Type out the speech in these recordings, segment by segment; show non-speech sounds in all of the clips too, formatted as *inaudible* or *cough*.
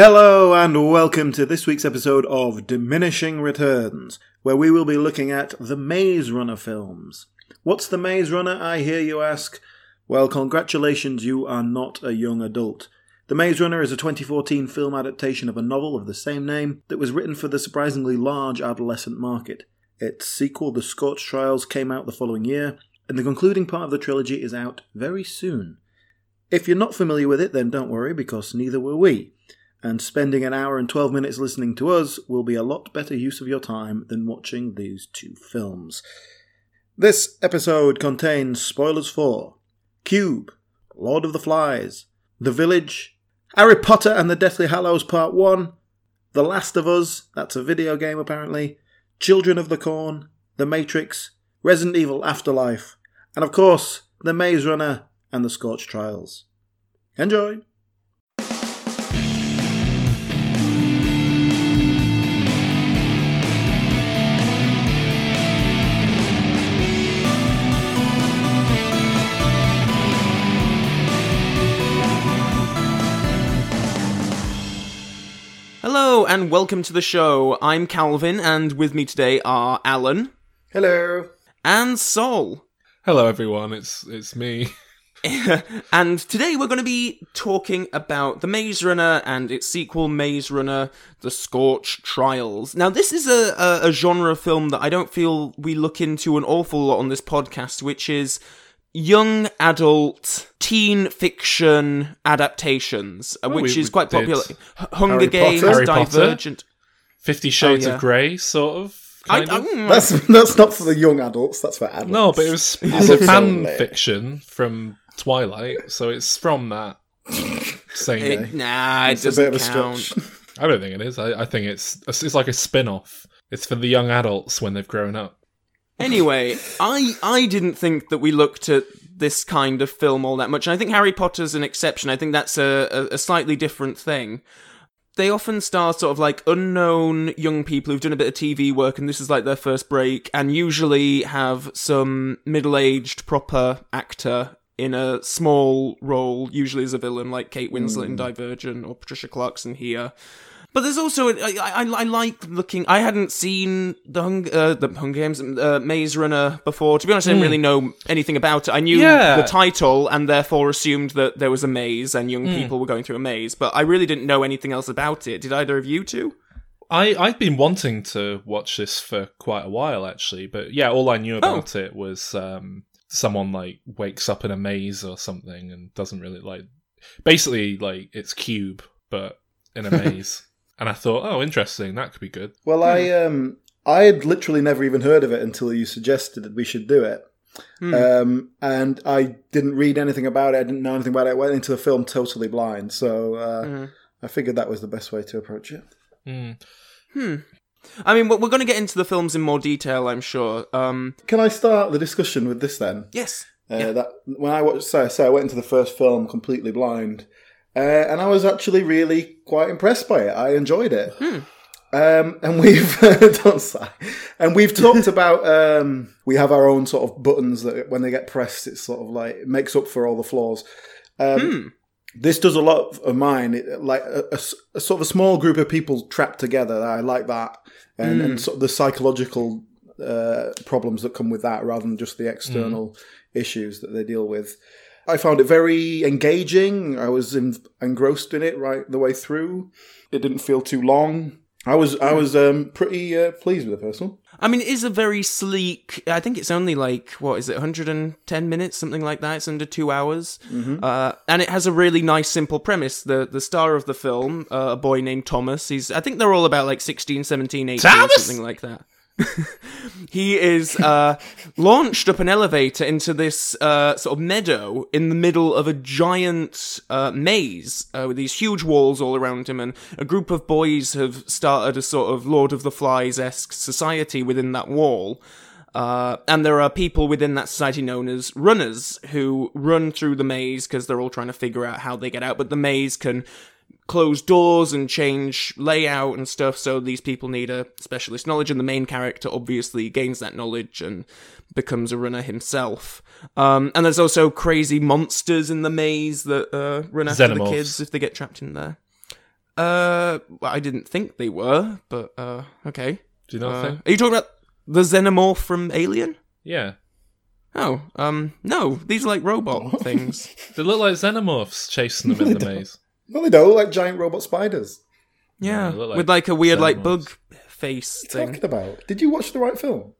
Hello and welcome to this week's episode of Diminishing Returns, where we will be looking at the Maze Runner films. What's the Maze Runner, I hear you ask? Well, congratulations, you are not a young adult. The Maze Runner is a 2014 film adaptation of a novel of the same name that was written for the surprisingly large adolescent market. Its sequel, The Scorch Trials, came out the following year, and the concluding part of the trilogy is out very soon. If you're not familiar with it, then don't worry, because neither were we and spending an hour and 12 minutes listening to us will be a lot better use of your time than watching these two films. This episode contains spoilers for Cube, Lord of the Flies, The Village, Harry Potter and the Deathly Hallows Part 1, The Last of Us, that's a video game apparently, Children of the Corn, The Matrix, Resident Evil Afterlife, and of course, The Maze Runner and The Scorch Trials. Enjoy! And welcome to the show. I'm Calvin, and with me today are Alan Hello! and Sol. Hello, everyone. It's it's me. *laughs* and today we're going to be talking about The Maze Runner and its sequel, Maze Runner The Scorch Trials. Now, this is a, a, a genre film that I don't feel we look into an awful lot on this podcast, which is young adult teen fiction adaptations, uh, Well, which we- is quite popular. Hunger Harry Games, Potter. Harry Potter. Divergent. Fifty Shades Oh, yeah. of Grey, sort of. I, I, of. mm, That's that's not for the young adults. That's for adults. No, but it was *laughs* it's a fan fiction from Twilight, so it's from that *laughs* same. it, nah, it It's a bit doesn't of a count. stretch. I don't think it is. I, I think it's it's like a spin-off. It's for the young adults when they've grown up. Anyway, I I didn't think that we looked at this kind of film all that much. And I think Harry Potter's an exception. I think that's a, a, a slightly different thing. They often star sort of like unknown young people who've done a bit of TV work, and this is like their first break, and usually have some middle-aged proper actor in a small role, usually as a villain, like Kate Winslet in hmm. Divergent or Patricia Clarkson here. But there's also I, I, I like looking. I hadn't seen the Hung, uh, the Hunger Games uh, Maze Runner before. To be honest, I didn't really know anything about it. I knew Yeah. the title and therefore assumed that there was a maze and young people were going through a maze. But I really didn't know anything else about it. Did either of you two? I I've been wanting to watch this for quite a while actually, but yeah, all I knew about it was um, someone like wakes up in a maze or something and doesn't really like. Basically, like it's Cube, but in a *laughs* maze. And I thought, oh, interesting, that could be good. Well, I um I had literally never even heard of it until you suggested that we should do it. Hmm. Um, and I didn't read anything about it. I didn't know anything about it. I went into the film totally blind. So uh, Mhm. I figured that was the best way to approach it. Mm. Hmm. I mean, we're we're going to get into the films in more detail, I'm sure. Um, Can I start the discussion with this then? yes. Uh, Yeah. That when I watched, so, so I went into the first film completely blind, uh, and I was actually really quite impressed by it. I enjoyed it, Hmm. um, and we've *laughs* don't sigh. and we've talked *laughs* about um, we have our own sort of buttons that when they get pressed, it's sort of like it makes up for all the flaws. Um, Hmm. This does a lot of mine, it, like a sort of a small group of people trapped together. I like that, and, and sort of the psychological uh, problems that come with that, rather than just the external issues that they deal with. I found it very engaging. I was in, engrossed in it right the way through. It didn't feel too long. I was I was um, pretty uh, pleased with the first one. I mean, it is a very sleek. I think it's only like what is it, 110 minutes, something like that. It's under two hours, uh, and it has a really nice, simple premise. the The star of the film, uh, a boy named Thomas. He's I think they're all about like 16, 17, 18, Thomas? something like that. He is uh, launched up an elevator into this uh, sort of meadow in the middle of a giant uh, maze uh, with these huge walls all around him, and a group of boys have started a sort of Lord of the Flies esque society within that wall. Uh, and there are people within that society known as runners who run through the maze because they're all trying to figure out how they get out. But the maze can close doors and change layout and stuff. So these people need a specialist knowledge, and the main character obviously gains that knowledge and becomes a runner himself. Um, and there's also crazy monsters in the maze that uh, run after the kids if they get trapped in there. Uh, well, I didn't think they were, but uh, okay. Do you not Uh, think? are you talking about the xenomorph from Alien? Yeah. Oh, um, no, these are like robot things. *laughs* They look like xenomorphs chasing them *laughs* in the maze. No, they don't. Like giant robot spiders. Yeah, they look like with like a weird like bug face What are you thing. talking about? Did you watch the right film?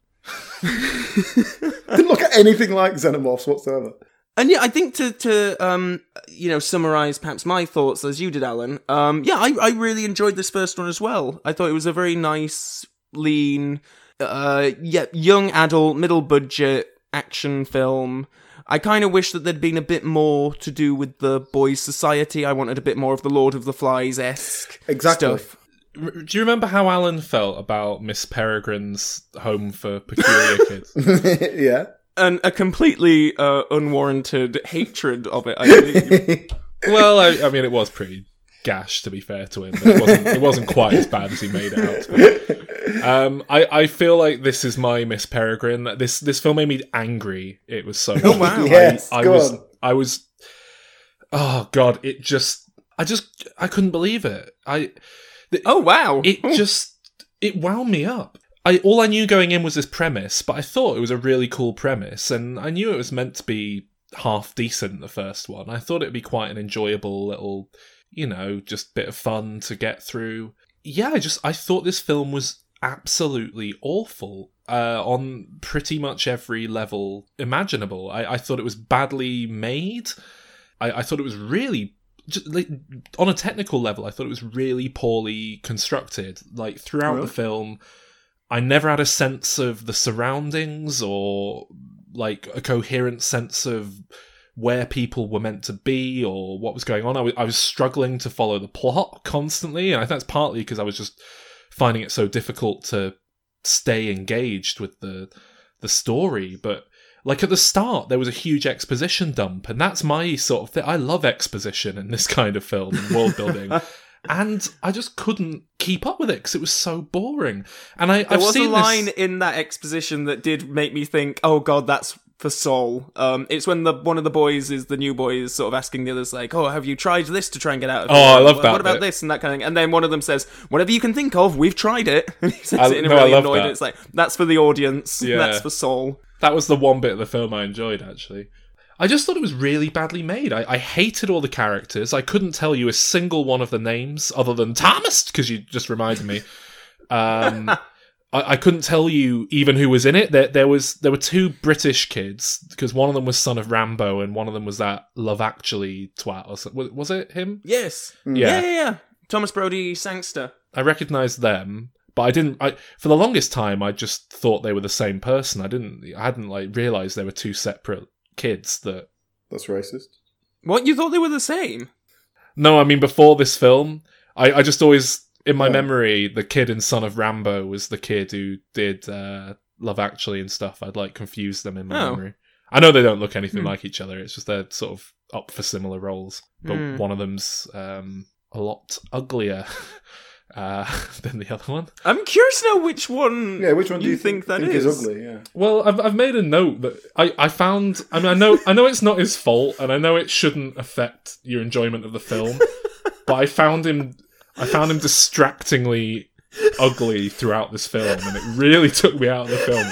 *laughs* Didn't look at anything like xenomorphs whatsoever. And yeah, I think to to um you know summarize perhaps my thoughts as you did, Alan. Um, yeah, I I really enjoyed this first one as well. I thought it was a very nice, lean, uh, yeah, young adult, middle budget action film. I kind of wish that there'd been a bit more to do with the boys' society. I wanted a bit more of the Lord of the Flies esque Exactly. stuff. Do you remember how Alan felt about Miss Peregrine's Home for Peculiar Kids? *laughs* yeah. And a completely uh, unwarranted hatred of it, I believe. *laughs* well, I, I mean, it was pretty gash, to be fair to him. It wasn't. It wasn't quite as bad as he made it out. To. Um, I, I feel like this is my Miss Peregrine. This this film made me angry. It was so. Oh, wow. Yes, I, I go was. on. I was. Oh God! It just. I just. I couldn't believe it. I. oh wow! It just. It wound me up. I all I knew going in was this premise, but I thought it was a really cool premise, and I knew it was meant to be half decent. The first one, I thought it'd be quite an enjoyable little, you know, just bit of fun to get through. Yeah, I just I thought this film was absolutely awful uh, on pretty much every level imaginable. I, I thought it was badly made. I, I thought it was really just, like, on a technical level. I thought it was really poorly constructed. Like throughout Really? the film, I never had a sense of the surroundings or like a coherent sense of where people were meant to be or what was going on. I was, struggling to follow the plot constantly, and I think that's partly because I was just finding it so difficult to stay engaged with the the story. But like at the start, there was a huge exposition dump, and that's my sort of thing. I love exposition in this *laughs* kind of film and world building. *laughs* And I just couldn't keep up with it because it was so boring. And I, There I've was a line this. in that exposition that did make me think, "Oh God, that's for Saul." Um, it's when the one of the boys is the new boy is sort of asking the others, like, "Oh, have you tried this to try and get out of?" Oh, here? I love What- that What about bit. this and that kind of thing? And then one of them says, "Whatever you can think of, we've tried it." *laughs* And he says I- it in a no, really annoyed. that. It's like that's for the audience. Yeah. That's for Saul. That was the one bit of the film I enjoyed, actually. I just thought it was really badly made. I, I hated all the characters. I couldn't tell you a single one of the names other than Thomas, because you just reminded me. Um, *laughs* I, I couldn't tell you even who was in it. There, there was there were two British kids because one of them was son of Rambow and one of them was that Love Actually twat. Or something. Was, was it him? Yes. Hmm. Yeah. Yeah, yeah, yeah. Thomas Brodie Sangster. I recognised them, but I didn't. I for the longest time I just thought they were the same person. I didn't. I hadn't like realised they were two separate kids that That's racist. What you thought they were the same? No, I mean before this film, I, I just always in my Oh. memory the kid in Son of Rambow was the kid who did uh, Love Actually and stuff. I'd like confused them in my Oh. memory. I know they don't look anything Hmm. like each other. It's just they're sort of up for similar roles, but Hmm. one of them's um, a lot uglier *laughs* uh, *laughs* than the other one. I'm curious to know which one. Yeah, which one do you you think that think is? is ugly? Yeah. Well, I've I've made a note that I, I found. I mean, I know I know it's not his fault, and I know it shouldn't affect your enjoyment of the film, *laughs* but I found him. I found him distractingly ugly throughout this film, and it really took me out of the film.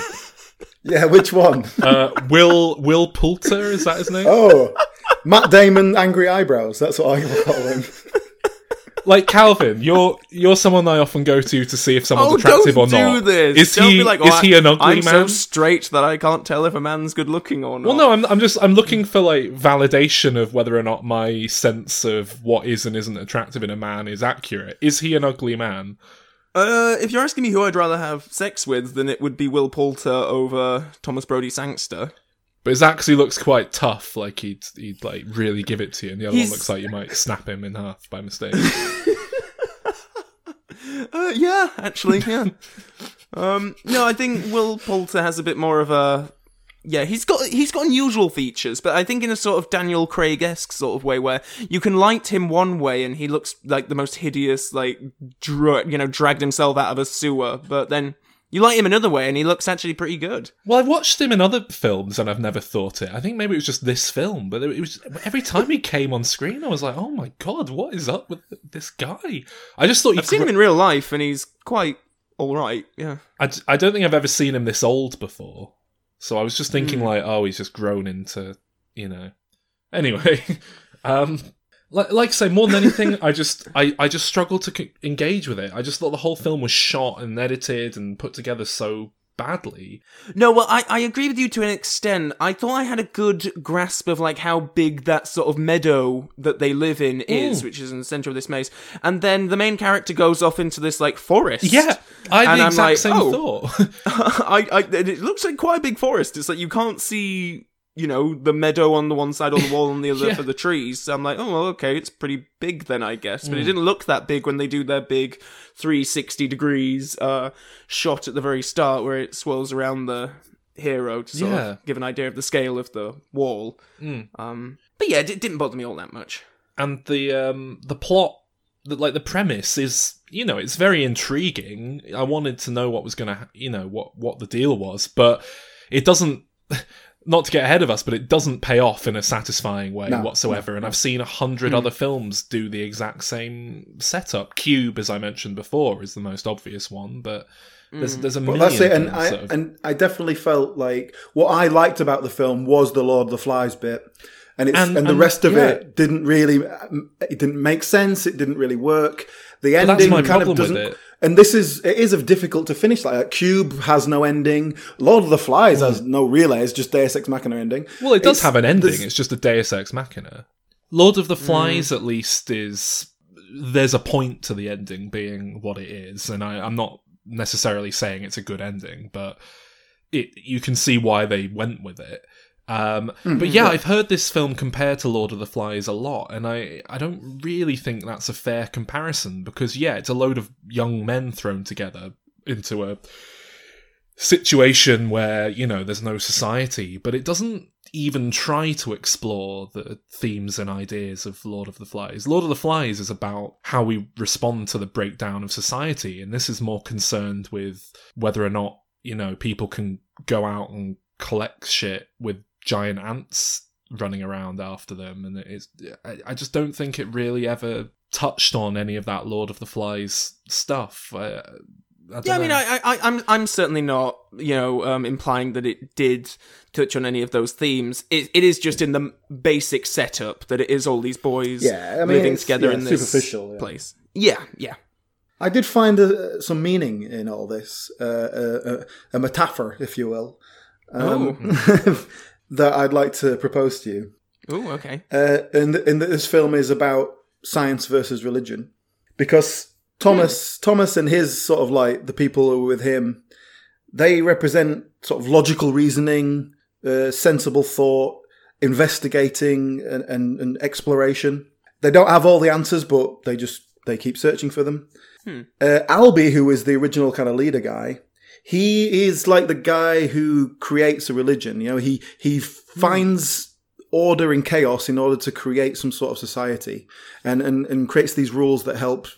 Yeah, which one? Uh, Will Will Poulter is that his name? Oh, Matt Damon, angry eyebrows. That's what I call him. Like Calvin, you're you're someone I often go to to see if someone's Oh, attractive don't or not. do this. Is Don't he be like, is oh, he an ugly I'm man? so straight that I can't tell if a man's good looking or not. Well, no, I'm, I'm just I'm looking for like validation of whether or not my sense of what is and isn't attractive in a man is accurate. Is he an ugly man? Uh, if you're asking me who I'd rather have sex with, then it would be Will Poulter over Thomas Brodie Sangster. But his actually looks quite tough. Like he'd he'd like really give it to you, and the other He's- one looks like you might snap him in half by mistake. *laughs* Uh, yeah, actually, yeah. um, no, I think Will Poulter has a bit more of a. Yeah, he's got he's got unusual features, but I think in a sort of Daniel Craig esque sort of way, where you can light him one way and he looks like the most hideous, like dra- you know, dragged himself out of a sewer, but then You like him another way, and he looks actually pretty good. Well, I've watched him in other films and I've never thought it. I think maybe it was just this film, but it was every time he came on screen, I was like, "Oh my god, what is up with this guy?" I just thought you I've seen him in real life, and he's quite all right. Yeah. I, I don't think I've ever seen him this old before. So I was just thinking, like, oh, he's just grown into, you know. Anyway, *laughs* um, like, like I say, more than anything, I just, I, I just struggled to c- engage with it. I just thought the whole film was shot and edited and put together so badly. No, well, I, I agree with you to an extent. I thought I had a good grasp of like how big that sort of meadow that they live in mm. is, which is in the center of this maze. And then the main character goes off into this like forest. Yeah, I had And the I'm exact like, same oh. thought. *laughs* I, I, it looks like quite a big forest. It's like you can't see, you know, the meadow on the one side or the wall on the other *laughs* Yeah. for the trees. So I'm like, oh, well, okay, it's pretty big then, I guess. Mm. But it didn't look that big when they do their big 360 degrees uh, shot at the very start where it swirls around the hero to sort Yeah. Mm. of give an idea of the scale of the wall. Um, but yeah, it, didn't bother me all that much. and the um the plot the, like the premise is you know it's very intriguing i wanted to know what was gonna ha- you know what what the deal was but it doesn't not to get ahead of us but it doesn't pay off in a satisfying way No, whatsoever and i've seen a hundred hmm. other films do the exact same setup cube as i mentioned before is the most obvious one but there's hmm. there's a Well, million that's it, and I that have- and I definitely felt like what I liked about the film was the Lord of the Flies bit, and it's and, And- the and- rest of yeah. it didn't really it didn't make sense. It didn't really work. The that's ending my kind problem of doesn't. And this is it is of difficult to finish like that. Cube has no ending. Lord of the Flies has no real It's just Deus Ex Machina ending. Well, it does It's- have an ending. there's- It's just a Deus Ex Machina. Lord of the Mm. Flies, at least, is there's a point to the ending being what it is, and I, I'm not necessarily saying it's a good ending, but it you can see why they went with it. Um, Mm-hmm. but yeah, I've heard this film compared to Lord of the Flies a lot, and I, I don't really think that's a fair comparison because yeah, it's a load of young men thrown together into a situation where you know there's no society, but it doesn't even try to explore the themes and ideas of Lord of the Flies. Lord of the Flies is about how we respond to the breakdown of society, and this is more concerned with whether or not you know people can go out and collect shit with giant ants running around after them, and it's I, I just don't think it really ever touched on any of that Lord of the Flies stuff. I, I don't Yeah, I mean, know. I, I, I'm, I'm certainly not, you know, um, implying that it did touch on any of those themes. It, it is just in the basic setup that it is all these boys Yeah, I mean, living together yeah, in this superficial, yeah. place. Yeah, yeah. I did find uh, some meaning in all this, uh, uh, a metaphor, if you will, um, *laughs* *laughs* that I'd like to propose to you. Oh, okay. Uh, and, and this film is about science versus religion, because Thomas, Thomas, and his sort of like the people who are with him, they represent sort of logical reasoning, uh, sensible thought, investigating, and, and, and exploration. They don't have all the answers, but they just they keep searching for them. Uh, Alby, who is the original kind of leader guy, he is like the guy who creates a religion. You know, he he finds order in chaos in order to create some sort of society, and and and creates these rules that help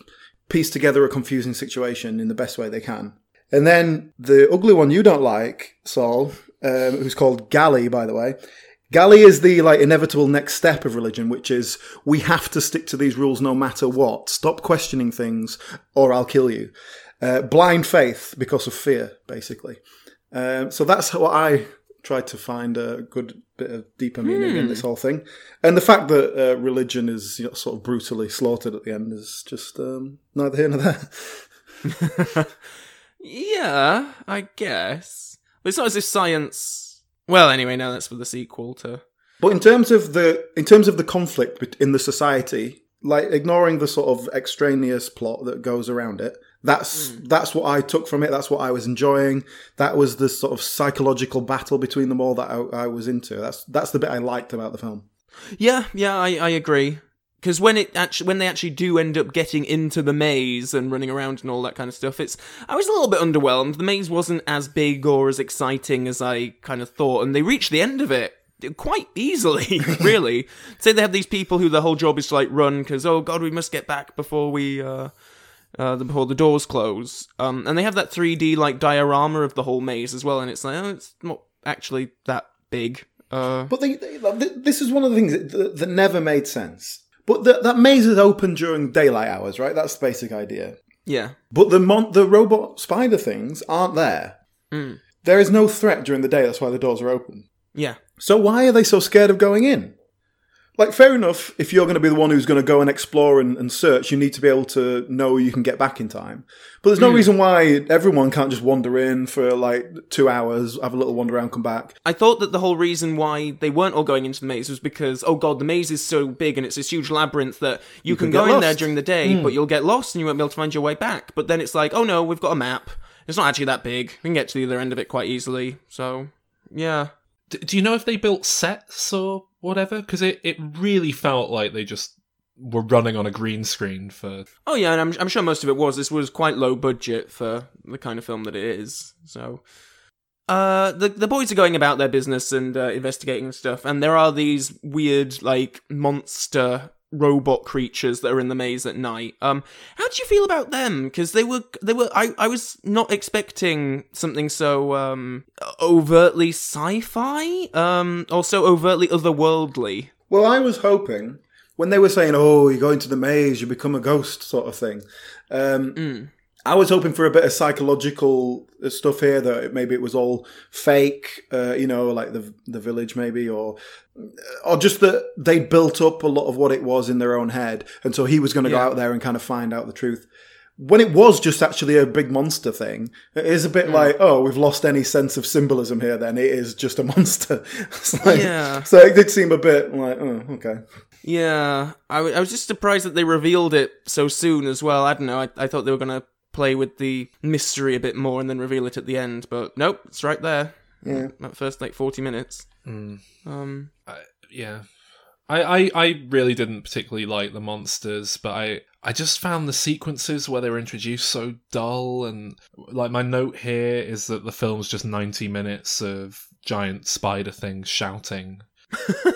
piece together a confusing situation in the best way they can. And then the ugly one you don't like, Saul, um, who's called Gally, by the way. Gally is the like inevitable next step of religion, which is we have to stick to these rules no matter what. Stop questioning things, or I'll kill you. Uh, blind faith because of fear, basically. Um, so that's what I tried to find a good bit of deeper meaning in this whole thing, and the fact that uh, religion is you know, sort of brutally slaughtered at the end is just um, neither here nor there. *laughs* Yeah, I guess. But it's not as if science. Well, anyway, now that's for the sequel to. But in terms of the in terms of the conflict in the society, like ignoring the sort of extraneous plot that goes around it, that's that's what I took from it. That's what I was enjoying. That was the sort of psychological battle between them all that I, I was into. That's that's the bit I liked about the film. Yeah, yeah, I, I agree. Because when it actually, when they actually do end up getting into the maze and running around and all that kind of stuff, it's I was a little bit underwhelmed. The maze wasn't as big or as exciting as I kind of thought, and they reached the end of it quite easily. *laughs* *laughs* really, say they have these people who the whole job is to like run because oh god, we must get back before we uh, uh, the- before the doors close. Um, and they have that 3D like diorama of the whole maze as well, and it's like oh, it's not actually that big. Uh, But they, they, this is one of the things that, that never made sense. But the, that maze is open during daylight hours, right? That's the basic idea. yeah, But the mon- the robot spider things aren't there. Mm. There is no threat during the day. That's why the doors are open. yeah, So why are they so scared of going in? Like, fair enough, if you're going to be the one who's going to go and explore and, and search, you need to be able to know you can get back in time. But there's no hmm. reason why everyone can't just wander in for like two hours, have a little wander around, come back. I thought that the whole reason why they weren't all going into the maze was because, oh god, the maze is so big and it's this huge labyrinth that you, can could go in there during the day, hmm. but you'll get lost and you won't be able to find your way back. But then it's like, oh no, we've got a map. It's not actually that big. We can get to the other end of it quite easily. So, yeah. Do you know if they built sets or whatever? Because it, it really felt like they just were running on a green screen for. Oh yeah, and I'm, I'm sure most of it was. This was quite low budget for the kind of film that it is. So, uh, the the boys are going about their business and uh, investigating stuff, and there are these weird like monster robot creatures that are in the maze at night. Um, how did you feel about them? Because they were they were I I was not expecting something so um overtly sci-fi, um, also overtly otherworldly. Well, I was hoping when they were saying, "Oh, you go into the maze, you become a ghost," sort of thing. Um, I was hoping for a bit of psychological stuff here. That maybe it was all fake, uh, you know, like the the village, maybe, or or just that they built up a lot of what it was in their own head, and so he was going to go out there and kind of find out the truth. When it was just actually a big monster thing, it is a bit like, oh, we've lost any sense of symbolism here. Then it is just a monster. *laughs* Like- Yeah. So it did seem a bit like, oh, okay. Yeah, I, w- I was just surprised that they revealed it so soon as well. I don't know. I, I thought they were going to play with the mystery a bit more and then reveal it at the end, but nope, it's right there. Yeah. That first like forty minutes. Um, yeah. I, I, I really didn't particularly like the monsters, but I, I just found the sequences where they were introduced so dull. And like my note here is that the film's just 90 minutes of giant spider things shouting,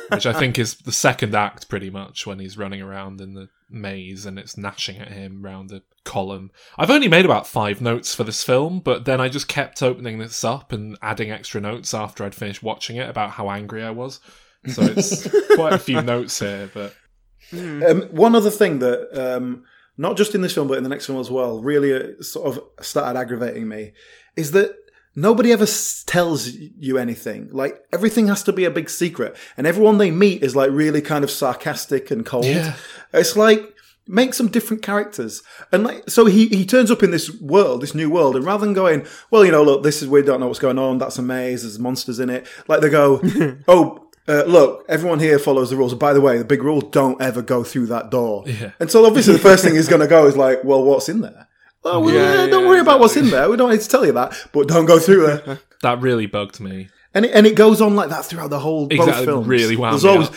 which I think is the second act pretty much when he's running around in the maze and it's gnashing at him round a column. I've only made about five notes for this film, but then I just kept opening this up and adding extra notes after I'd finished watching it about how angry I was. So it's *laughs* quite a few notes here, but Um, one other thing that, um, not just in this film, but in the next film as well, really uh, sort of started aggravating me is that nobody ever tells you anything. Like, everything has to be a big secret. And everyone they meet is like really kind of sarcastic and cold. Yeah. It's like, make some different characters. And like, so he, he turns up in this world, this new world, and rather than going, well, you know, look, this is, we don't know what's going on, that's a maze, there's monsters in it. Like, they go, *laughs* oh, uh, look, everyone here follows the rules. By the way, the big rule: don't ever go through that door. Yeah. And so, obviously, the first thing he's going to go is like, "Well, what's in there?" Oh, well, Yeah, yeah, don't yeah, worry about what's in there. We don't need to tell you that, but don't go through there. *laughs* that really bugged me. and it, and it goes on like that throughout the whole both films. really wound There's always, up.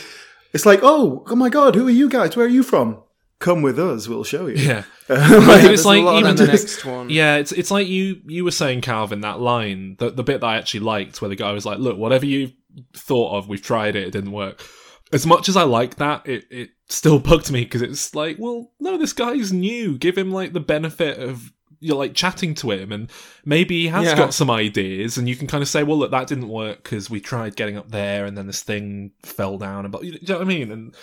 it's like, oh, oh my god, who are you guys? Where are you from? Come with us, we'll show you. Yeah. *laughs* Like, it's like even the next one. Yeah, it's it's like you you were saying, Calvin, that line, the the bit that I actually liked, where the guy was like, "Look, whatever you thought of, we've tried it, it didn't work." As much as I like that, it it still bugged me because it's like, well, no, this guy's new. Give him like the benefit of you're like chatting to him, and maybe he has Yeah. got some ideas, and you can kind of say, well, look, that didn't work because we tried getting up there, and then this thing fell down, and but you know what I mean, and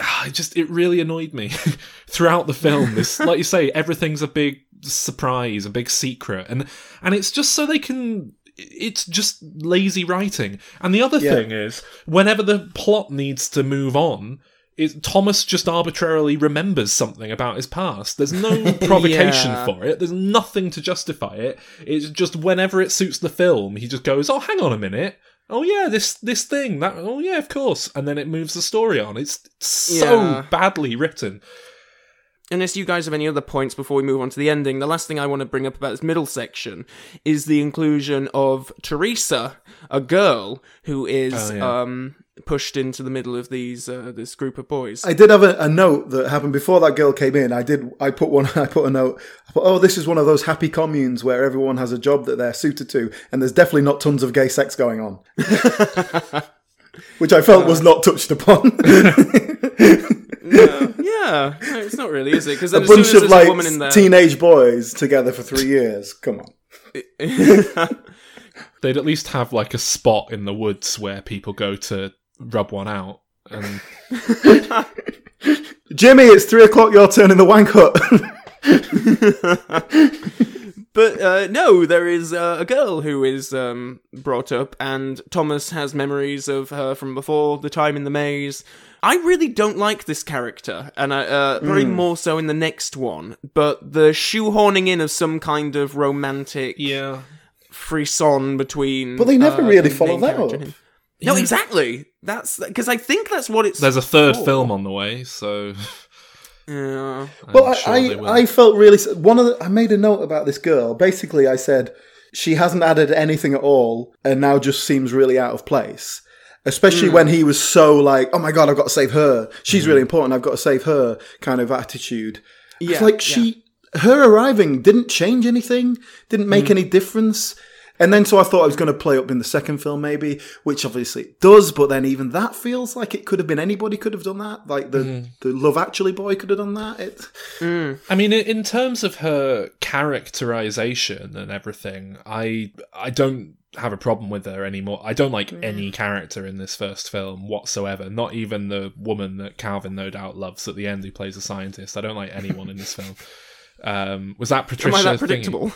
ah, it just it really annoyed me *laughs* throughout the film this *laughs* like you say everything's a big surprise a big secret and and it's just so they can it's just lazy writing and the other Yeah. thing is whenever the plot needs to move on it, Thomas just arbitrarily remembers something about his past. There's no *laughs* provocation Yeah. for it. There's nothing to justify it. It's just whenever it suits the film, he just goes, "Oh, hang on a minute. Oh yeah, this this thing. That oh yeah, of course." And then it moves the story on. It's so Yeah. badly written. unless you guys have any other points before we move on to the ending, the last thing I want to bring up about this middle section is the inclusion of Teresa, a girl who is Oh, yeah. um, pushed into the middle of these uh, this group of boys. I did have a, a note that happened before that girl came in. I did. I put one. *laughs* I put a note. I put, oh, this is one of those happy communes where everyone has a job that they're suited to, and there's definitely not tons of gay sex going on. *laughs* which I felt was not touched upon. *laughs* No, yeah, no, it's not really, is it? Because a bunch of like woman in there, teenage boys together for three years. Come on. They'd at least have like a spot in the woods where people go to rub one out. And *laughs* Jimmy, it's three o'clock. Your turn in the wank hut. *laughs* But uh, no, there is uh, a girl who is um, brought up, and Thomas has memories of her from before the time in the maze. I really don't like this character, and I, uh, probably more so in the next one. But the shoehorning in of some kind of romantic yeah, frisson between. But they never uh, really the follow that character up. him. No, exactly. That's because I think that's what it's. there's a third for. film on the way, so Yeah. I'm Well, sure I, I. I felt really. One of the, I made a note about this girl. Basically, I said she hasn't added anything at all, and now just seems really out of place. Especially hmm. when he was so like, "Oh my god, I've got to save her. She's hmm. really important. I've got to save her." Kind of attitude. It's Yeah, like yeah. she, her arriving didn't change anything, didn't make hmm. any difference. And then so I thought I was going to play up in the second film, maybe, which obviously it does. But then even that feels like it could have been anybody could have done that. Like the mm-hmm. the Love Actually boy could have done that. It. Mm. I mean, in terms of her characterization and everything, I I don't have a problem with her anymore. I don't like mm. any character in this first film whatsoever. Not even the woman that Calvin no doubt loves at the end, who plays a scientist. I don't like anyone in this film. *laughs* Um, was that Patricia? Am I that thingy?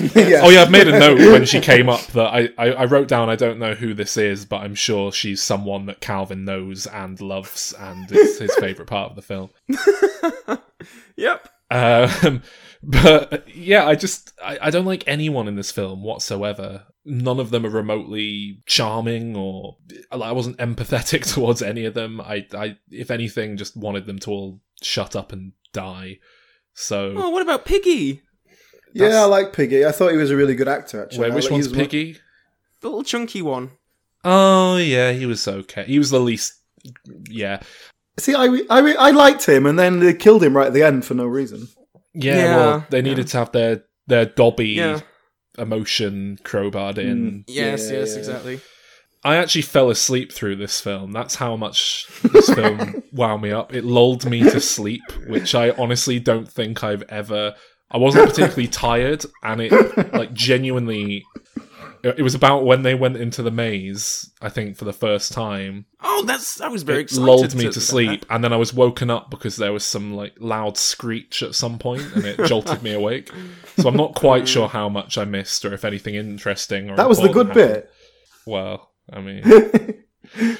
*laughs* yeah. Oh yeah, I've made a note when she came up that I, I, I wrote down I don't know who this is, but I'm sure she's someone that Calvin knows and loves, and it's his *laughs* favourite part of the film. *laughs* Yep. Um, but yeah, I just I, I don't like anyone in this film whatsoever. None of them are remotely charming, or I wasn't empathetic towards any of them. I, I if anything, just wanted them to all shut up and die. So Oh, what about Piggy? Yeah, I like Piggy. I thought he was a really good actor. Actually, wait, I which like- one's he was one- Piggy? The little chunky one. Oh yeah, he was okay. He was the least. Yeah, See, I, I, I liked him, and then they killed him right at the end for no reason. yeah. Yeah, well, they needed to have their their Dobby Yeah. emotion crowbarred in. Mm, yes, Yeah, yes, yeah. exactly. I actually fell asleep through this film. That's how much this film *laughs* wound me up. It lulled me to sleep, which I honestly don't think I've ever. I wasn't particularly tired, and it like genuinely. It was about when they went into the maze. I think for the first time, Oh, that's I was very it excited. lulled me to that. sleep, and then I was woken up because there was some like loud screech at some point, and it jolted me awake. So I'm not quite mm. sure how much I missed, or if anything interesting. Or That was the good happened. bit. Well, I mean. *laughs*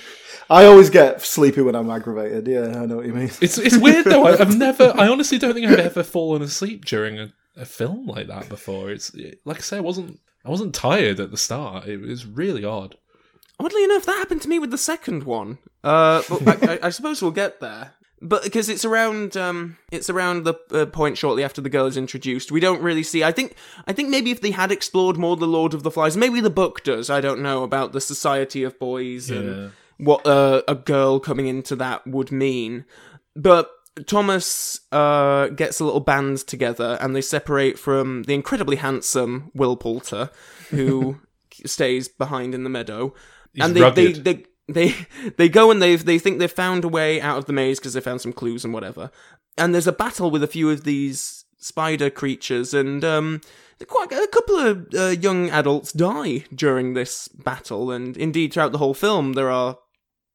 I always get sleepy when I'm aggravated. Yeah, I know what you mean. It's it's weird though. I, I've *laughs* never. I honestly don't think I've ever fallen asleep during a, a film like that before. It's it, like I say, I wasn't. I wasn't tired at the start. It was really odd. Oddly enough, that happened to me with the second one. Uh, but I, I, I suppose we'll get there. But because it's around, um, it's around the uh, point shortly after the girl is introduced. We don't really see. I think, I think maybe if they had explored more the Lord of the Flies, maybe the book does. I don't know about the Society of Boys Yeah. and what uh, a girl coming into that would mean. But Thomas uh, gets a little band together and they separate from the incredibly handsome Will Poulter, who *laughs* stays behind in the meadow. He's and they, they, they, they, they go and they they think they've found a way out of the maze because they found some clues and whatever. And there's a battle with a few of these spider creatures, and um, quite a couple of uh, young adults die during this battle. And indeed, throughout the whole film, there are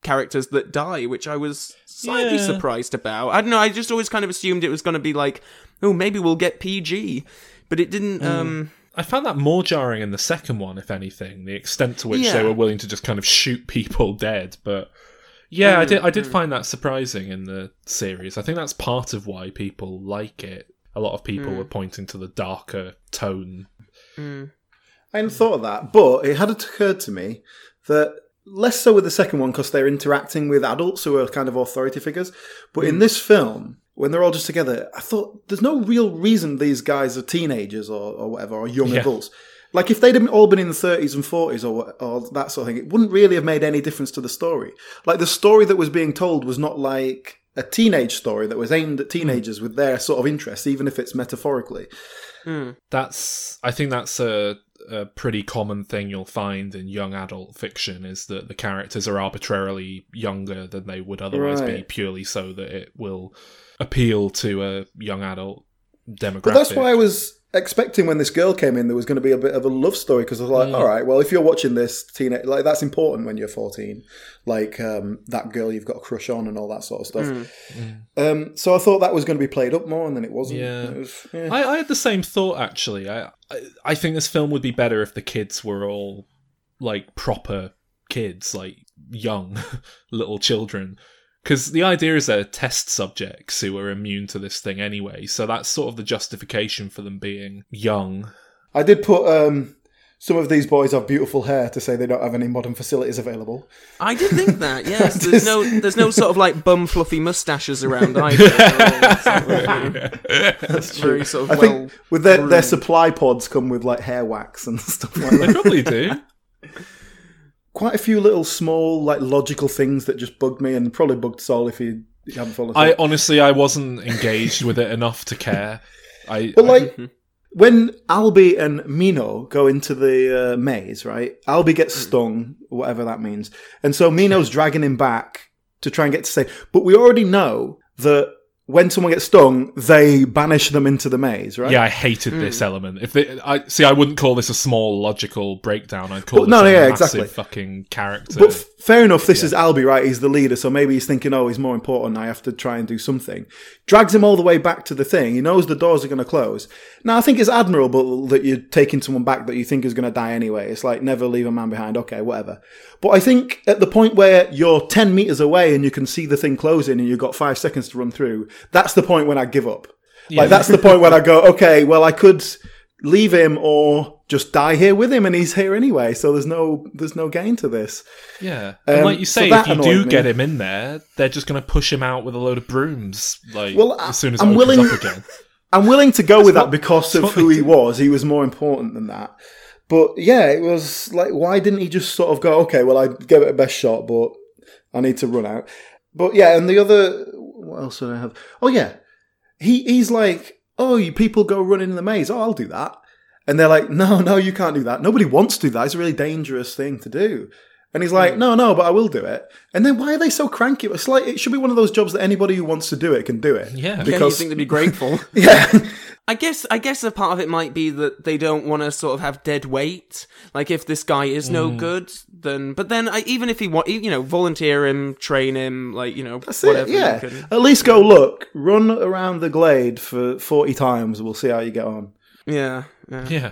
characters that die, which I was slightly Yeah. surprised about. I don't know. I just always kind of assumed it was going to be like, oh, maybe we'll get PG, but it didn't. Um, I found that more jarring in the second one, if anything, the extent to which Yeah. they were willing to just kind of shoot people *laughs* dead. But yeah, I did. I Mm, did find that surprising in the series. I think that's part of why people like it. A lot of people Mm. were pointing to the darker tone. mm, I hadn't thought of that, but it had occurred to me that less so with the second one because they're interacting with adults who are kind of authority figures. But in this film, when they're all just together, I thought there's no real reason these guys are teenagers or, or whatever, or young Yeah. adults. Like if they'd all been in the 30s and 40s or, or that sort of thing, it wouldn't really have made any difference to the story. Like the story that was being told was not like a teenage story that was aimed at teenagers with their sort of interests, even if it's metaphorically. mm. That's. I think that's a a pretty common thing you'll find in young adult fiction is that the characters are arbitrarily younger than they would otherwise be, purely so that it will appeal to a young adult demographic. But that's why I was expecting when this girl came in, there was going to be a bit of a love story because I was like, Mm. all right, well, if you're watching this teenage, like that's important when you're 14, like um, that girl you've got a crush on and all that sort of stuff. Mm. Um, so I thought that was going to be played up more, and then it wasn't. Yeah. It was- yeah. I, I had the same thought actually. I, I think this film would be better if the kids were all like proper kids, like young *laughs* little children. Because the idea is they're test subjects who are immune to this thing anyway, so that's sort of the justification for them being young. I did put um, some of these boys have beautiful hair to say they don't have any modern facilities available. I did think that. *laughs* Yes, there's no there's no sort of like bum fluffy mustaches around *laughs* either. They're all sort of, That's *laughs* very sort of I well. think with their, their supply pods come with like hair wax and stuff like They that. probably do. Quite a few little small like logical things that just bugged me and probably bugged Sol if he, he hadn't followed. I honestly, I wasn't engaged with it enough to care. I, But I- like mm-hmm. When Alby and Minho go into the uh, maze, right? Alby gets stung, whatever that means, and so Minho's *laughs* dragging him back to try and get to say. But we already know that when someone gets stung, they banish them into the maze, right? Yeah, I hated this element. If they, I see, I wouldn't call this a small logical breakdown. I'd call Well, this no, a yeah, massive exactly. fucking character. But f- fair enough, this is Alby, right? He's the leader, so maybe he's thinking, oh, he's more important. I have to try and do something. Drags him all the way back to the thing. He knows the doors are going to close. Now, I think it's admirable that you're taking someone back that you think is going to die anyway. It's like, never leave a man behind. Okay, whatever. But I think at the point where you're 10 meters away and you can see the thing closing and you've got five seconds to run through, that's the point when I give up. Like, that's the point when I go, okay, well, I could leave him or just die here with him and he's here anyway. So there's no, there's no gain to this. yeah, and Um, like you say, that if you do me. get him in there, they're just going to push him out with a load of brooms. Like Well, as soon as I'm willing- up again. *laughs* I'm willing to go with not- that because of who he was. He was more important than that. But yeah, it was like, why didn't he just sort of go, okay, well, I gave it a best shot, but I need to run out. But yeah, and the other, what else did I have? Oh yeah, he he's like, oh, you people go running in the maze. Oh, I'll do that. And they're like, no, no, you can't do that. Nobody wants to do that. It's a really dangerous thing to do. And he's like, hmm. no, no, but I will do it. And then why are they so cranky? It's like it should be one of those jobs that anybody who wants to do it can do it. Yeah. yeah, you think they'd be grateful. *laughs* yeah. I guess I guess a part of it might be that they don't want to sort of have dead weight. Like if this guy is no Mm. good, then but then I, even if he want, you know, volunteer him, train him, like you know, That's whatever. it, yeah. can- At least go look, run around the glade for 40 times. We'll see how you get on. yeah, yeah. *laughs* Yeah,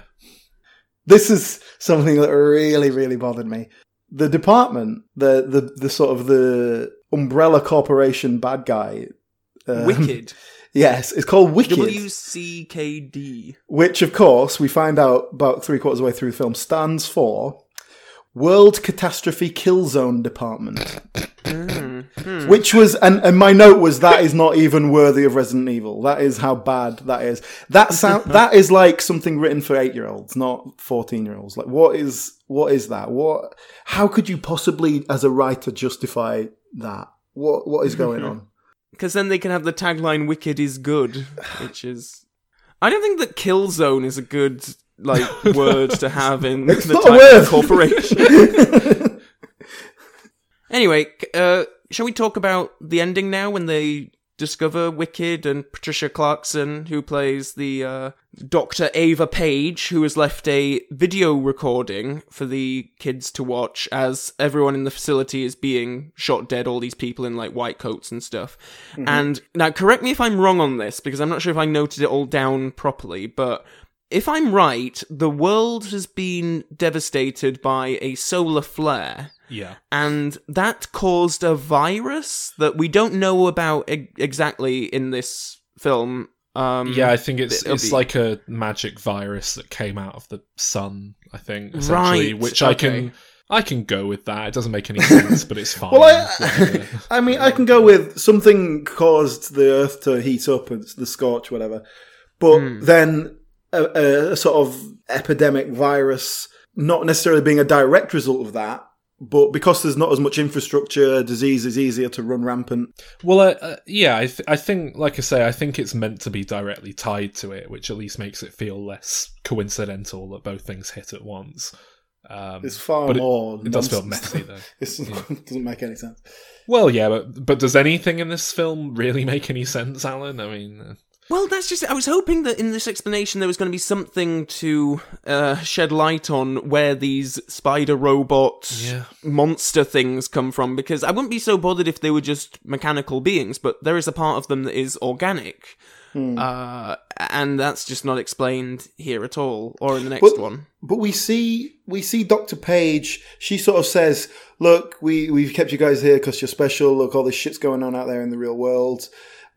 This is something that really, really bothered me. The department, the, the, the sort of the umbrella corporation bad guy. um, Wicked. Yes, it's called Wicked. W C K D. which, of course, we find out about three quarters of the way through the film stands for World Catastrophe Kill Zone Department. Mm-hmm. Which was, and, and my note was that is not even worthy of Resident Evil. That is how bad that is. That sound, *laughs* that is like something written for eight year olds, not 14 year olds. Like, what is, what is that? What, how could you possibly, as a writer, justify that? What, what is going mm-hmm. on? Because then they can have the tagline "Wicked is good," which is. I don't think that Killzone is a good like *laughs* word to have in It's the a title corporation. *laughs* Anyway, uh, shall we talk about the ending now when they discover Wicked and Patricia Clarkson, who plays the uh, Dr. Ava Paige, who has left a video recording for the kids to watch as everyone in the facility is being shot dead, all these people in like white coats and stuff. And now, correct me if I'm wrong on this, because I'm not sure if I noted it all down properly, but if I'm right, the world has been devastated by a solar flare yeah. and that caused a virus that we don't know about e- exactly in this film. Um, Yeah, I think it's it's be- like a magic virus that came out of the sun. I think essentially, Right, which I can I can go with that. It doesn't make any sense, but it's *laughs* fine. Well, I, I mean, I can go with something caused the Earth to heat up, and the scorch, whatever. But then a, a, a sort of epidemic virus, not necessarily being a direct result of that, but because there's not as much infrastructure, disease is easier to run rampant. Well, uh, uh, yeah, I, th- I think, like I say, I think it's meant to be directly tied to it, which at least makes it feel less coincidental that both things hit at once. Um, It's far but it- more. it does feel messy, though. *laughs* It's- it *laughs* doesn't make any sense. Well, yeah, but but does anything in this film really *laughs* make any sense, Alan? I mean, uh, Well, that's just. I was hoping that in this explanation there was going to be something to uh, shed light on where these spider robot Yeah. monster things come from, because I wouldn't be so bothered if they were just mechanical beings, but there is a part of them that is organic. Uh, and that's just not explained here at all, or in the next Well- one. But we see we see Doctor Paige. She sort of says, "Look, we we've kept you guys here because you're special. Look, all this shit's going on out there in the real world,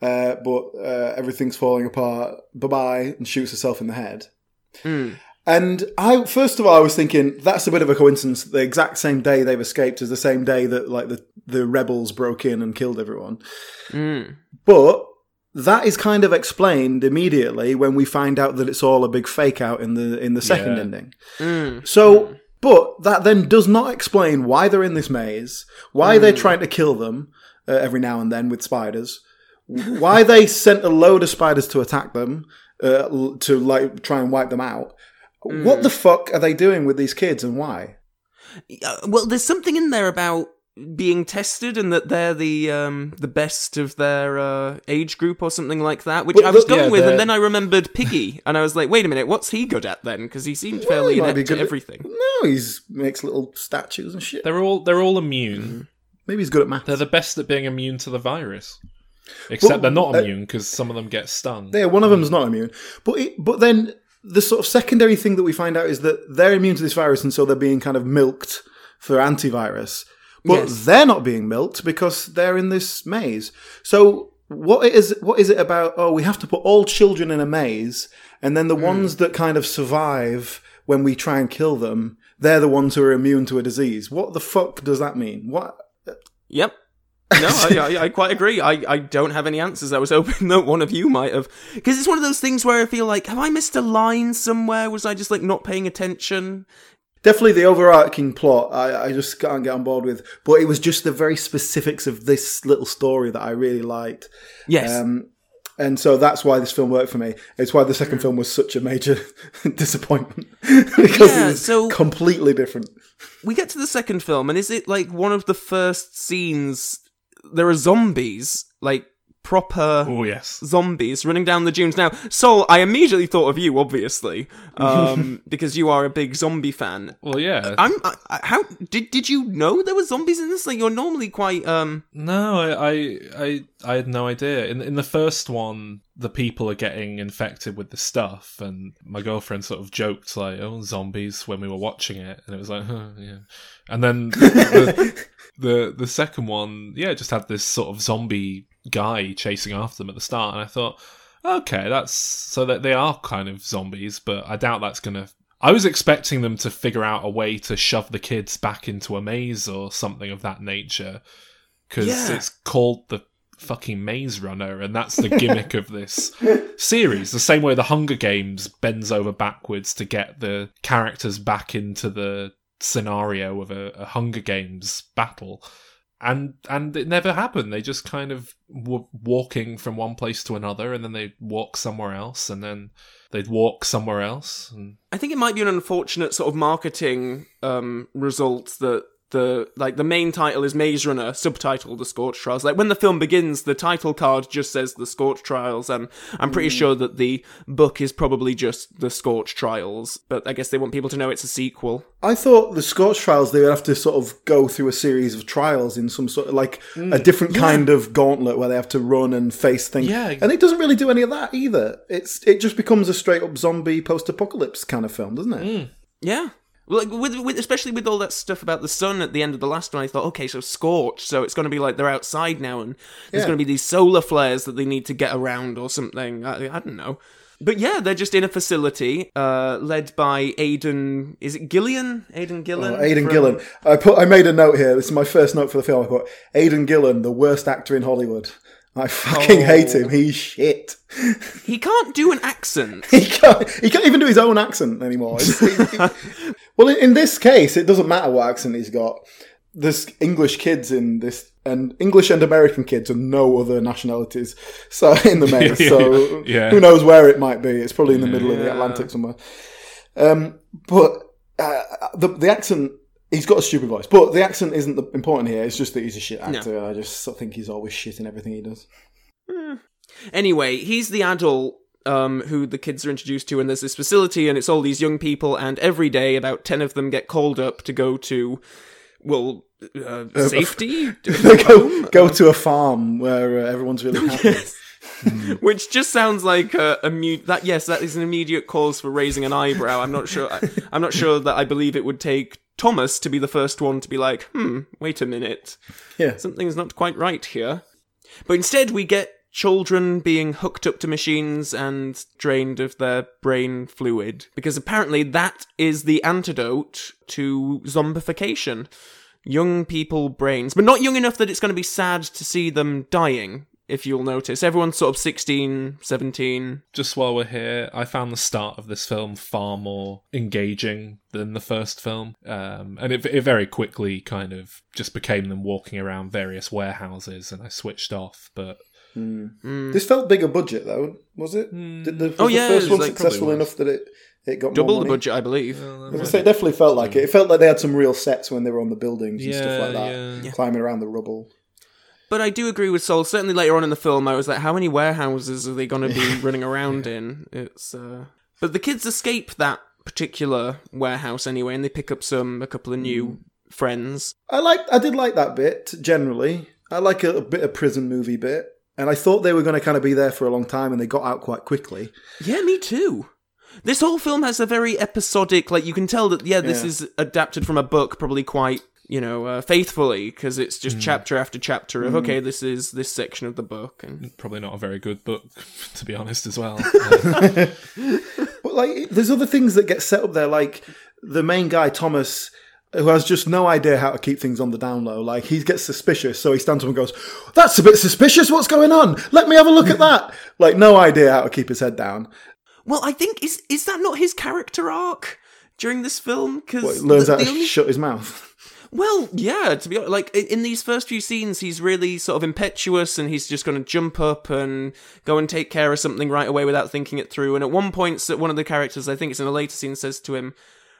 uh, but uh, everything's falling apart. Bye bye," and shoots herself in the head. Mm. And I, first of all, I was thinking that's a bit of a coincidence. The exact same day they've escaped is the same day that like the the rebels broke in and killed everyone. Mm. But that is kind of explained immediately when we find out that it's all a big fake out in the in the second Yeah. ending. Mm. So, but that then does not explain why they're in this maze, why they're trying to kill them uh, every now and then with spiders, why they sent a load of spiders to attack them uh, to like try and wipe them out. What the fuck are they doing with these kids and why? Uh, well, there's something in there about being tested and that they're the um the best of their uh, age group or something like that, which But I was the- going yeah, with, they're- and then I remembered Piggy, and I was like, wait a minute, what's he good at then? Because he seemed fairly he inept good at at- everything. No, he makes little statues and shit. they're all they're all immune. Maybe he's good at math. They're the best at being immune to the virus. Except Well, they're not uh, immune because some of them get stung. Yeah, one of them's mm. not immune. But it, but then the sort of secondary thing that we find out is that they're immune to this virus, and so they're being kind of milked for antivirus. But Yes. they're not being milked because they're in this maze. So what it is what is it about? Oh, we have to put all children in a maze, and then the mm. ones that kind of survive when we try and kill them, they're the ones who are immune to a disease. What the fuck does that mean? What? Uh, yep. No, I, *laughs* I, I quite agree. I, I don't have any answers. I was hoping *laughs* that one of you might have. Because it's one of those things where I feel like, have I missed a line somewhere? Was I just like not paying attention? Definitely the overarching plot, I, I just can't get on board with. But it was just the very specifics of this little story that I really liked. Yes. Um, and so that's why this film worked for me. It's why the second film was such a major *laughs* disappointment because Yeah, it was so- completely different. we get to the second film, and is it like one of the first scenes? There are zombies, like proper oh yes. zombies running down the dunes. Now, Sol, I immediately thought of you, obviously, um, *laughs* because you are a big zombie fan. Well, yeah. I'm I, I- how did did you know there were zombies in this? Like you're normally quite um No, I, I, I, I had no idea. In in the first one, the people are getting infected with the stuff, and my girlfriend sort of joked like, "Oh, zombies," when we were watching it, and it was like, huh, "Yeah." And then *laughs* the, the the second one, yeah, just had this sort of zombie guy chasing after them at the start, and I thought, okay, that's so that they are kind of zombies, but I doubt that's gonna. I was expecting them to figure out a way to shove the kids back into a maze or something of that nature because Yeah. it's called the fucking Maze Runner, and that's the *laughs* gimmick of this series. The same way the Hunger Games bends over backwards to get the characters back into the scenario of a, a Hunger Games battle. And and it never happened. They just kind of were walking from one place to another, and then they'd walk somewhere else, and then they'd walk somewhere else. And I think it might be an unfortunate sort of marketing um, result that the like the main title is Maze Runner, subtitled The Scorch Trials. Like when the film begins, the title card just says The Scorch Trials, and I'm pretty mm. sure that the book is probably just The Scorch Trials. But I guess they want people to know it's a sequel. I thought the Scorch trials they would have to sort of go through a series of trials in some sort of like a mm. different kind of gauntlet where they have to run and face things. Yeah. and it doesn't really do any of that either. It's it just becomes a straight up zombie post apocalypse kind of film, doesn't it? Mm. Yeah. Well, like with, with especially with all that stuff about the sun at the end of the last one, I thought, okay, so scorch, so it's going to be like they're outside now, and there's Yeah. going to be these solar flares that they need to get around or something. I, I don't know, but yeah, they're just in a facility uh, led by Aidan. Is it Gillian? Aidan Gillen. Oh, Aidan from- Gillen. I put. I made a note here. This is my first note for the film. I put Aidan Gillen, the worst actor in Hollywood. I fucking Oh. hate him. He's shit. *laughs* He can't do an accent. He can't. He can't even do his own accent anymore. It's- *laughs* he- he- well, in, in this case, it doesn't matter what accent he's got. there's English kids in this, and English and American kids, and no other nationalities. *laughs* So in the maze, so Yeah. who knows where it might be? It's probably in the middle of the Atlantic somewhere. Um, but uh, the the accent. He's got a stupid voice, but the accent isn't the, important here. It's just that he's a shit actor. I just sort of think he's always shit in everything he does. Anyway, he's the adult um, who the kids are introduced to, and there's this facility, and it's all these young people, and every day about 10 of them get called up to go to, well, uh, *laughs* safety? *laughs* They go go to a farm where uh, everyone's really happy. *laughs* Which just sounds like a, a mu- that. Yes, that is an immediate cause for raising an eyebrow. I'm not sure. I, I'm not sure that I believe it would take Thomas to be the first one to be like, "Hmm, wait a minute, Yeah, something's not quite right here." But instead, we get children being hooked up to machines and drained of their brain fluid because apparently that is the antidote to zombification. Young people brains, but not young enough that it's going to be sad to see them dying. If you'll notice, everyone's sort of 16, 17. Just while we're here, I found the start of this film far more engaging than the first film, um, and it, it very quickly kind of just became them walking around various warehouses, and I switched off. But this felt bigger budget though, was it? Did the, was Oh, the yeah, first it one like- successful enough that it it got Double the budget, I believe. I say, it definitely felt like it. It felt like they had some real sets when they were on the buildings and Yeah, stuff like that, yeah. climbing around the rubble. But I do agree with Sol. Certainly later on in the film, I was like, how many warehouses are they going to be *laughs* running around in? It's. uh But the kids escape that particular warehouse anyway, and they pick up some a couple of new friends. I like, I did like that bit generally. I like a, a bit of prison movie bit, and I thought they were going to kind of be there for a long time, and they got out quite quickly. Yeah, me too. This whole film has a very episodic, like you can tell that. Yeah, this Yeah. is adapted from a book, probably quite you know uh, faithfully, because it's just mm. chapter after chapter of mm. okay, this is this section of the book, and mm, probably not a very good book, *laughs* to be honest, as well. *laughs* *laughs* But like, there's other things that get set up there, like the main guy Thomas, who has just no idea how to keep things on the down low. Like he gets suspicious, so he stands up and goes, "That's a bit suspicious. What's going on? Let me have a look at that." Like no idea how to keep his head down. Well, I think is is that not his character arc during this film? Because What, he learns how to shut his mouth. Well, yeah. To be honest, like in these first few scenes, he's really sort of impetuous, and he's just going to jump up and go and take care of something right away without thinking it through. And at one point, one of the characters, I think it's in a later scene, says to him.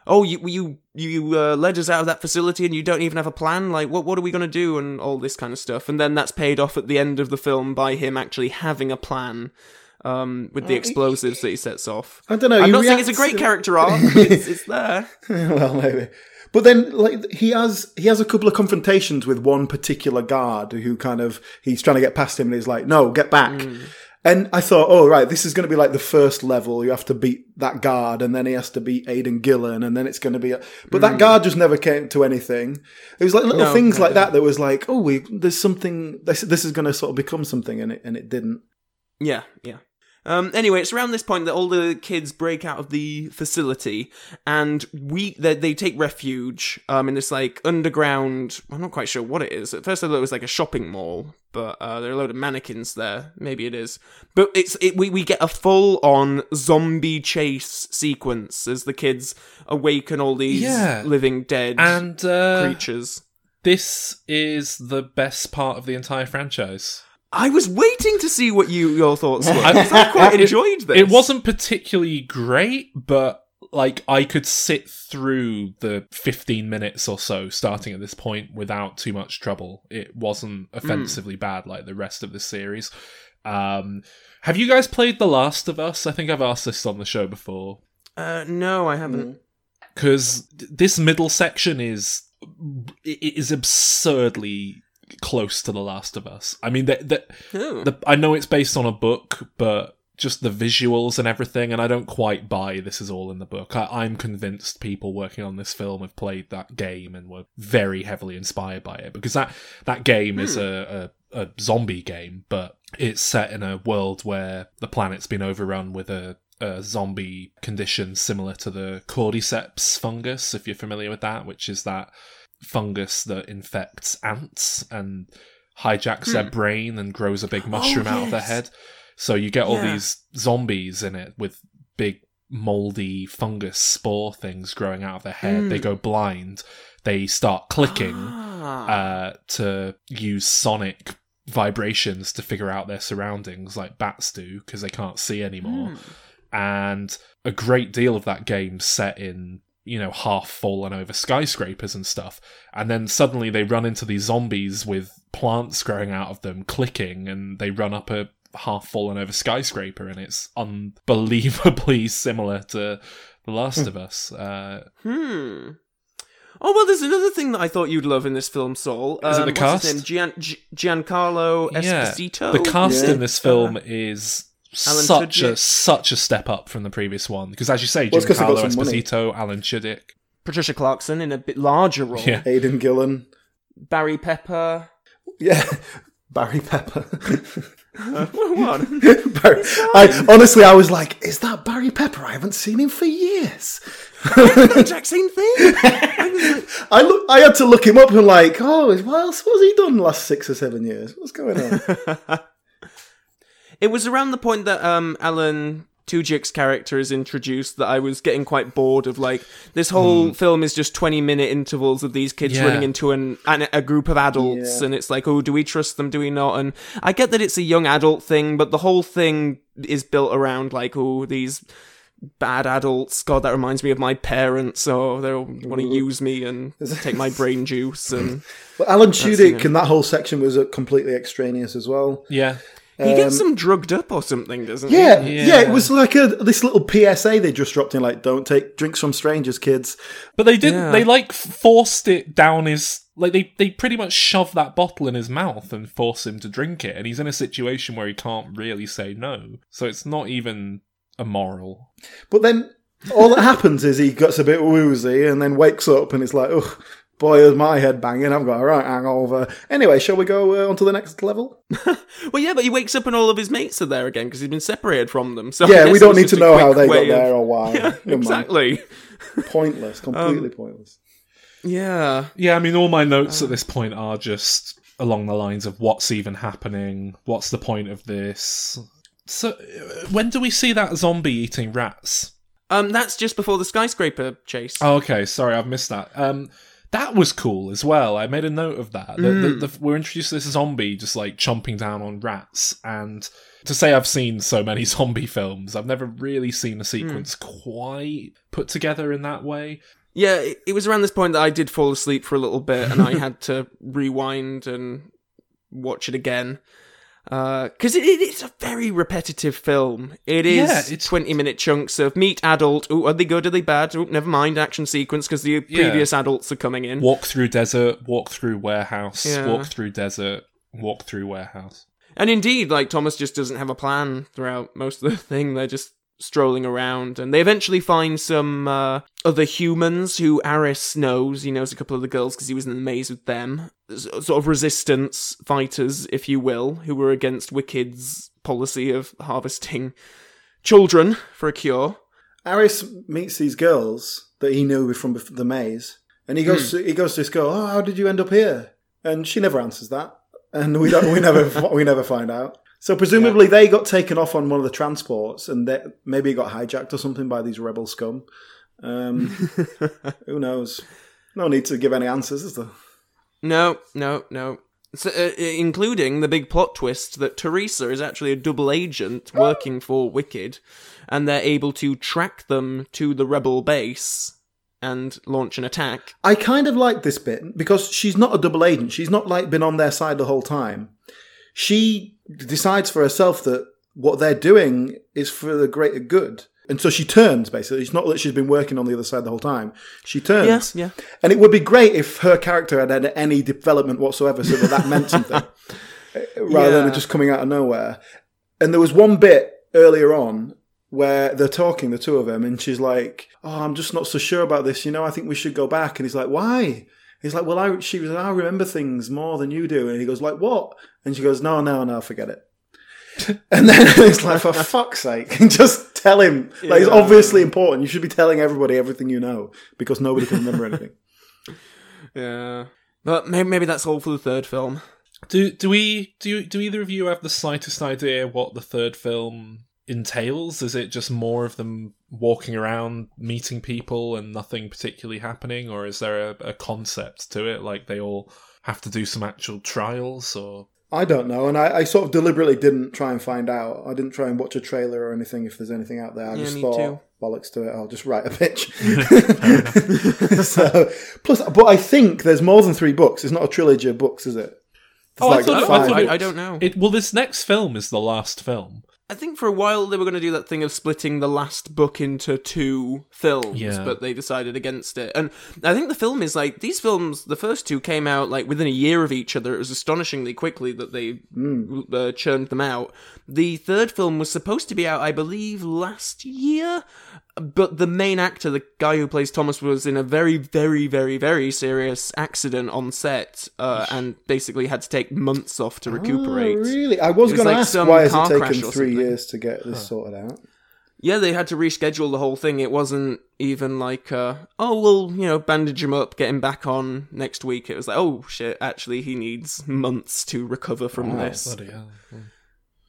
Oh, you you you uh, led us out of that facility, and you don't even have a plan. Like, what what are we gonna do, and all this kind of stuff. And then that's paid off at the end of the film by him actually having a plan, um, with the explosives that he sets off. I don't know. I'm not saying it's a great character arc. it's, it's there. *laughs* well, maybe. But then, like he has, he has a couple of confrontations with one particular guard who kind of he's trying to get past him, and he's like, "No, get back." Mm. And I thought, oh right, this is going to be like the first level. You have to beat that guard, and then he has to beat Aidan Gillen, and then it's going to be. A... But that mm. guard just never came to anything. It was like little No, things like that that was like, oh, we, there's something. This this is going to sort of become something, and it and it didn't. Yeah, yeah. Um, anyway, it's around this point that all the kids break out of the facility, and we they, they take refuge um, in this like underground. I'm not quite sure what it is. At first, I thought it was like a shopping mall, but uh, there are a load of mannequins there. Maybe it is, but it's it, we we get a full on zombie chase sequence as the kids awaken all these Yeah. living dead and uh, creatures. this is the best part of the entire franchise. I was waiting to see what you your thoughts were. I- *laughs* I quite *laughs* enjoyed this. It wasn't particularly great, but like I could sit through the 15 minutes or so starting at this point without too much trouble. It wasn't offensively bad like the rest of the series. Um, have you guys played The Last of Us? I think I've asked this on the show before. Uh, no, I haven't. because this middle section is it is absurdly close to The Last of Us. I mean, the, the, Oh. the, I know it's based on a book, but just the visuals and everything, and I don't quite buy this is all in the book. I, I'm convinced people working on this film have played that game and were very heavily inspired by it because that that game is hmm. a, a, a zombie game, but it's set in a world where the planet's been overrun with a a zombie condition similar to the cordyceps fungus, if you're familiar with that, which is that fungus that infects ants and hijacks their brain and grows a big mushroom out of their head. So you get all Yeah. these zombies in it with big moldy fungus spore things growing out of their head. They go blind. they start clicking Ah. uh, to use sonic vibrations to figure out their surroundings, like bats do, because they can't see anymore. And a great deal of that game set in, you know, half fallen over skyscrapers and stuff. And then suddenly they run into these zombies with plants growing out of them, clicking, and they run up a half fallen over skyscraper, and it's unbelievably *laughs* similar to The Last of Us. Uh, Hmm. Oh well, there's another thing that I thought you'd love in this film, Saul. Is it Um, the what's his cast? name? Gian- Gi- Giancarlo Esposito. The cast Yeah. in this film is Alan such a such a step up from the previous one because, as you say, Well, it's 'cause they got Giancarlo some money. Esposito, Alan Tudyk. Patricia Clarkson in a bit larger role. Yeah. Aidan Gillen. Barry Pepper. Yeah. *laughs* Barry Pepper. *laughs* what? *laughs* Barry, I honestly, I was like, "Is that Barry Pepper? I haven't seen him for years." the exact same thing. I look, I had to look him up and like, oh, what else was he done the last six or seven years? What's going on? It was around the point that um, Alan Tudyk's character is introduced that I was getting quite bored of. Like this whole film is just twenty minute intervals of these kids Yeah. running into an, an a group of adults, Yeah. and it's like, oh, do we trust them? Do we not? And I get that it's a young adult thing, but the whole thing is built around like, oh, these bad adults. God, that reminds me of my parents. Oh, they want to use me and take my brain juice and. *laughs* But Alan you Tudyk know. and that whole section was uh, completely extraneous as well. Yeah, He gets them drugged up or something, doesn't he? Um, Yeah, yeah, Yeah. it was like a this little PSA they just dropped in, like, "Don't take drinks from strangers, kids." but they didn't. Yeah. They like forced it down his. Like they, they pretty much shove that bottle in his mouth and force him to drink it, and he's in a situation where he can't really say no. So it's not even immoral. But then all that happens is he gets a bit woozy and then wakes up and it's like, oh, boy, is my head banging. I've got a right hangover. Anyway, shall we go uh, on to the next level? *laughs* Well, yeah, but he wakes up and all of his mates are there again because he's been separated from them. So yeah, we don't need to know how they got way of- there or why. *laughs* Yeah, exactly. Pointless, *laughs* completely Um, pointless. Yeah. Yeah, I mean, all my notes at this point are just along the lines of what's even happening, what's the point of this. So, uh, when do we see that zombie eating rats? Um, that's just before the skyscraper chase. Oh, okay. Sorry, I've missed that. Um, that was cool as well. I made a note of that. The, the, mm. the, we're introduced to this zombie just like chomping down on rats, and to say I've seen so many *laughs* zombie films, I've never really seen a sequence mm. quite put together in that way. Yeah, it, it was around this point that I did fall asleep for a little bit, and I *laughs* had to rewind and watch it again. Uh, because it, it, it's a very repetitive film. It is Yeah, it's- 20 minute chunks of meet adult. Ooh, are they good? Are they bad? Ooh, never mind. Action sequence because the previous adults are coming in. Walk through desert, walk through warehouse, Yeah. walk through desert, walk through warehouse. And indeed, like Thomas just doesn't have a plan throughout most of the *laughs* thing. They're just strolling around, and they eventually find some uh, other humans who Aris knows. He knows a couple of the girls because he was in the maze with them. S- Sort of resistance fighters, if you will, who were against Wicked's policy of harvesting children for a cure. Aris meets these girls that he knew from the maze, and he goes. To, he goes to this girl. Oh, how did you end up here? And she never answers that, and we don't. We never. *laughs* we never find out. So presumably they got taken off on one of the transports, and they, maybe it got hijacked or something by these rebel scum. Um, *laughs* who knows? No need to give any answers, is there? No, no, no. So, uh, including the big plot twist that Teresa is actually a double agent working for Wicked, and they're able to track them to the rebel base and launch an attack. I kind of like this bit because she's not a double agent. She's not like been on their side the whole time. She decides for herself that what they're doing is for the greater good. And so she turns, basically. It's not that she's been working on the other side the whole time. She turns. Yes, yeah. And it would be great if her character had had any development whatsoever so that that meant something. *laughs* rather than Yeah. it just coming out of nowhere. And there was one bit earlier on where they're talking, the two of them, and she's like, "Oh, I'm just not so sure about this. You know, I think we should go back." And he's like, "Why?" He's like, "Well, I." She was, "I remember things more than you do." And he goes, "Like what?" And she goes, "No, no, no, forget it." *laughs* and then *laughs* it's like, for fuck's sake, *laughs* just tell him. Like, it's obviously important. You should be telling everybody everything you know because nobody can remember anything. Yeah. But maybe, maybe that's all for the third film. Do do we do do either of you have the slightest idea what the third film entails? Is it just more of them walking around, meeting people, and nothing particularly happening, or is there a, a concept to it? Like they all have to do some actual trials, or I don't know, and I, I sort of deliberately didn't try and find out. I didn't try and watch a trailer or anything if there's anything out there. I Yeah, just thought too. bollocks to it. I'll just write a pitch. *laughs* *laughs* so plus, but I think there's more than three books. It's not a trilogy of books, is it? There's Oh, I like thought- I thought I, it- I don't know. it? Well, this next film is the last film. I think for a while they were going to do that thing of splitting the last book into two films, Yeah. but they decided against it. And I think the film is like these films. The first two came out like within a year of each other. It was astonishingly quickly that they uh, churned them out. The third film was supposed to be out, I believe, last year. But the main actor, the guy who plays Thomas, was in a very, very, very, very serious accident on set, uh, and basically had to take months off to recuperate. Oh, really? I was was going to ask some why has it taken three years to get this sorted out? Yeah, they had to reschedule the whole thing. It wasn't even like, uh, oh, we'll, you know, bandage him up, get him back on next week. It was like, oh, shit, actually, he needs months to recover from Wow, this. Bloody hell.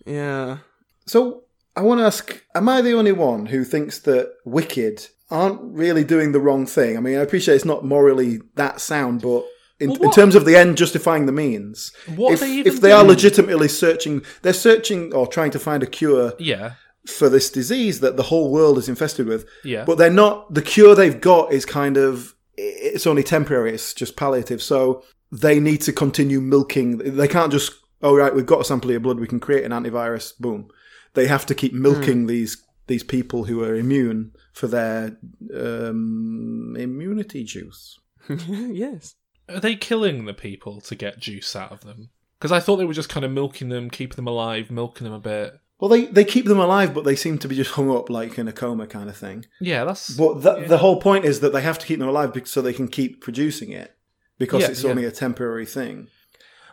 Yeah. So I want to ask: Am I the only one who thinks that Wicked aren't really doing the wrong thing? I mean, I appreciate it's not morally that sound, but. In, Well, in terms of the end justifying the means, What are if, they if they are legitimately searching, they're searching or trying to find a cure Yeah, for this disease that the whole world is infested with. yeah. But they're not. The cure they've got is kind of. It's only temporary. It's just palliative. So they need to continue milking. They can't just. Oh right, we've got a sample of your blood. We can create an antivirus. Boom. They have to keep milking these these people who are immune for their um, immunity juice. *laughs* yes. Are they killing the people to get juice out of them? Because I thought they were just kind of milking them, keeping them alive, milking them a bit. Well, they, they keep them alive, but they seem to be just hung up like in a coma kind of thing. Yeah, that's. But the, the whole point is that they have to keep them alive so they can keep producing it because Yeah, it's yeah. only a temporary thing.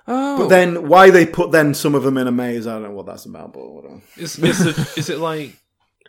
Oh. But then why they put then some of them in a maze, I don't know what that's about, but whatever. Is, is, it, is it like,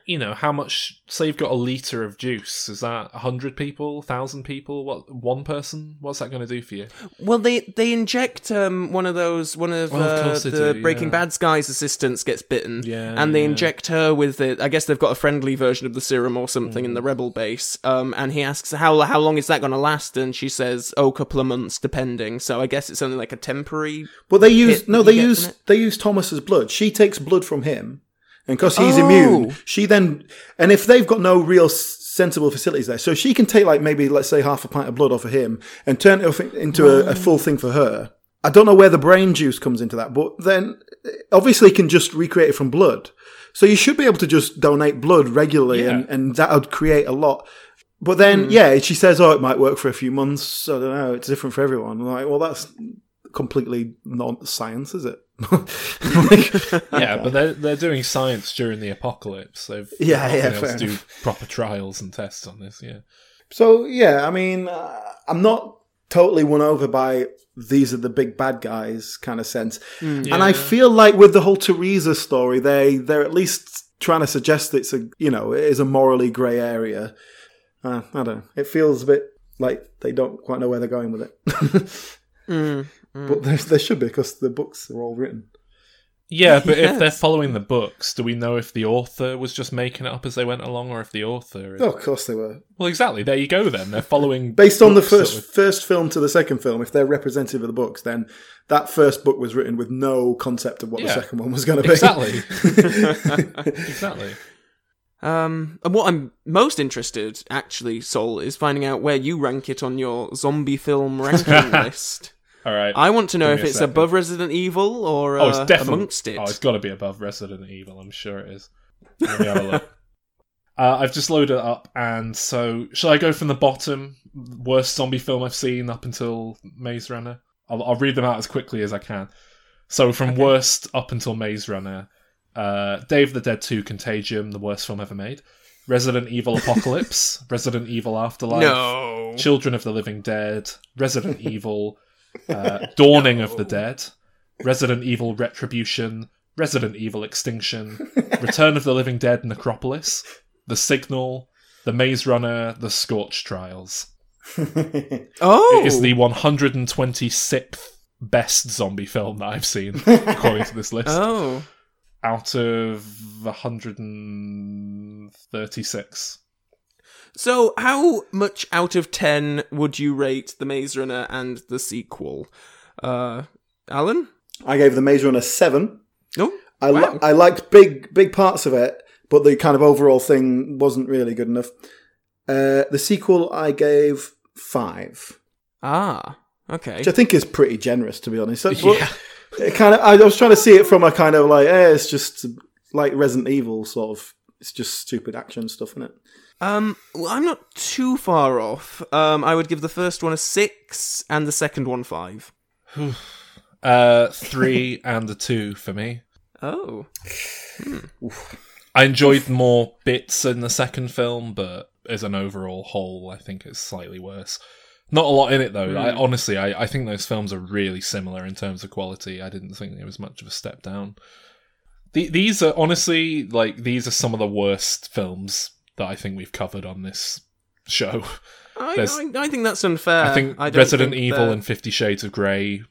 you know, how much. Say you've got a litre of juice. Is that 100 people, 1,000 people? What One person? What's that going to do for you? Well, they they inject um, one of those one of, Well, of uh, course the do, Breaking yeah. Bad's guy's assistants gets bitten, Yeah, and they yeah. inject her with it. I guess they've got a friendly version of the serum or something Mm. in the rebel base. Um, and he asks how how long is that going to last, and she says, "Oh, a couple of months, depending." So I guess it's only like a temporary. Well, they use no, they use they use Thomas's blood. She takes blood from him, and because he's Oh. immune, she then and if they've got no real sensible facilities there, so she can take like maybe let's say half a pint of blood off of him and turn it off into a, a full thing for her. I don't know where the brain juice comes into that, but then eh, obviously can just recreate it from blood. So you should be able to just donate blood regularly, and, Yeah. and that would create a lot. But then, yeah, she says, "Oh, it might work for a few months. I don't know. It's different for everyone." I'm like, well, that's completely non science, is it? *laughs* Like, Yeah, but they're, they're doing science during the apocalypse. They've Yeah, yeah, able to do proper trials and tests on this, yeah. so yeah, I mean, uh, I'm not totally won over by these are the big bad guys kind of sense, and I feel like with the whole Teresa story, they they're at least trying to suggest it's a you know it is a morally grey area. Uh, I don't know. It feels a bit like they don't quite know where they're going with it. *laughs* Mm. But there, there should be because the books are all written. Yeah, but if they're following the books, do we know if the author was just making it up as they went along, or if the author? Is... Oh, of course they were. Well, exactly. There you go. Then they're following Based on the first were- first film to the second film, if they're representative of the books, then that first book was written with no concept of what Yeah. the second one was going to be. Exactly. *laughs* exactly. Um, and what I'm most interested, actually, Sol, is finding out where you rank it on your zombie film *laughs* ranking list. All right. I want to know if it's second. above Resident Evil or oh, it's uh, definitely amongst it. Oh, it's got to be above Resident Evil. I'm sure it is. Let me have a look. *laughs* Uh, I've just loaded it up, and so shall I go from the bottom? Worst zombie film I've seen up until Maze Runner. I'll, I'll read them out as quickly as I can. So from worst up until Maze Runner, uh, Day of the Dead 2 Contagion, the worst film ever made. Resident Evil Apocalypse, *laughs* Resident Evil Afterlife, no. Children of the Living Dead, Resident *laughs* Evil, uh, *laughs* Dawning of the Dead, Resident Evil Retribution, Resident Evil Extinction, *laughs* Return of the Living Dead Necropolis, The Signal, The Maze Runner, The Scorch Trials. *laughs* Oh, It is the 126th best zombie film that I've seen, according to this list. oh. out of 136. So, how much out of 10 would you rate The Maze Runner and the sequel? Uh, Alan? I gave the Maze Runner seven. Oh, I li- I liked big big parts of it, but the kind of overall thing wasn't really good enough. Uh, the sequel I gave five, Ah, okay. which I think is pretty generous to be honest. *laughs* That's Yeah. what- kind of I was trying to see it from a kind of like, eh, it's just like Resident Evil sort of. It's just stupid action stuff, isn't it? Um, well, I'm not too far off. Um, I would give the first one a six and the second one five. *sighs* Uh, three *laughs* and a two for me. Oh, I enjoyed more bits in the second film, but as an overall whole, I think it's slightly worse. Not a lot in it though. I, honestly, I, I think those films are really similar in terms of quality. I didn't think there was much of a step down. The, these are honestly like these are some of the worst films that I think we've covered on this show. I, I, I think that's unfair. I think don't Resident think Evil they're- and Fifty Shades of Grey,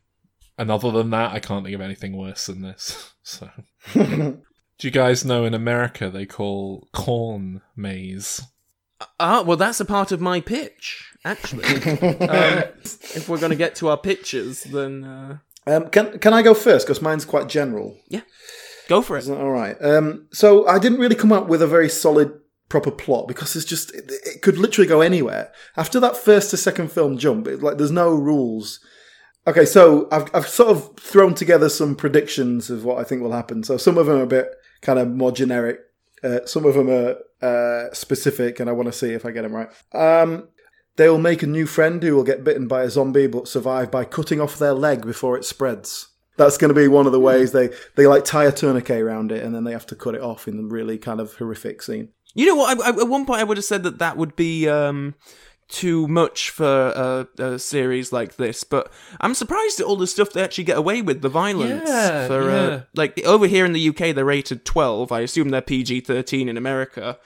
and other than that, I can't think of anything worse than this. *laughs* So, *laughs* do you guys know in America they call corn maze? Ah, well, that's a part of my pitch, actually. *laughs* um, if we're going to get to our pitches, then uh, Um, can can I go first? Because mine's quite general. Yeah, go for it. all right? Um, so I didn't really come up with a very solid, proper plot because it's just it, it could literally go anywhere. After that first to second film jump, it, like there's no rules. Okay, so I've I've sort of thrown together some predictions of what I think will happen. So some of them are a bit kind of more generic. Uh, some of them are uh, specific, and I want to see if I get them right. Um, they will make a new friend who will get bitten by a zombie but survive by cutting off their leg before it spreads. That's going to be one of the ways they, they like tie a tourniquet around it and then they have to cut it off in a really kind of horrific scene. You know what? I, I, at one point, I would have said that that would be um, too much for a, a series like this, but I'm surprised at all the stuff they actually get away with. The violence Yeah, for yeah. Uh, like over here in the UK, they're rated 12. I assume they're PG-13 in America.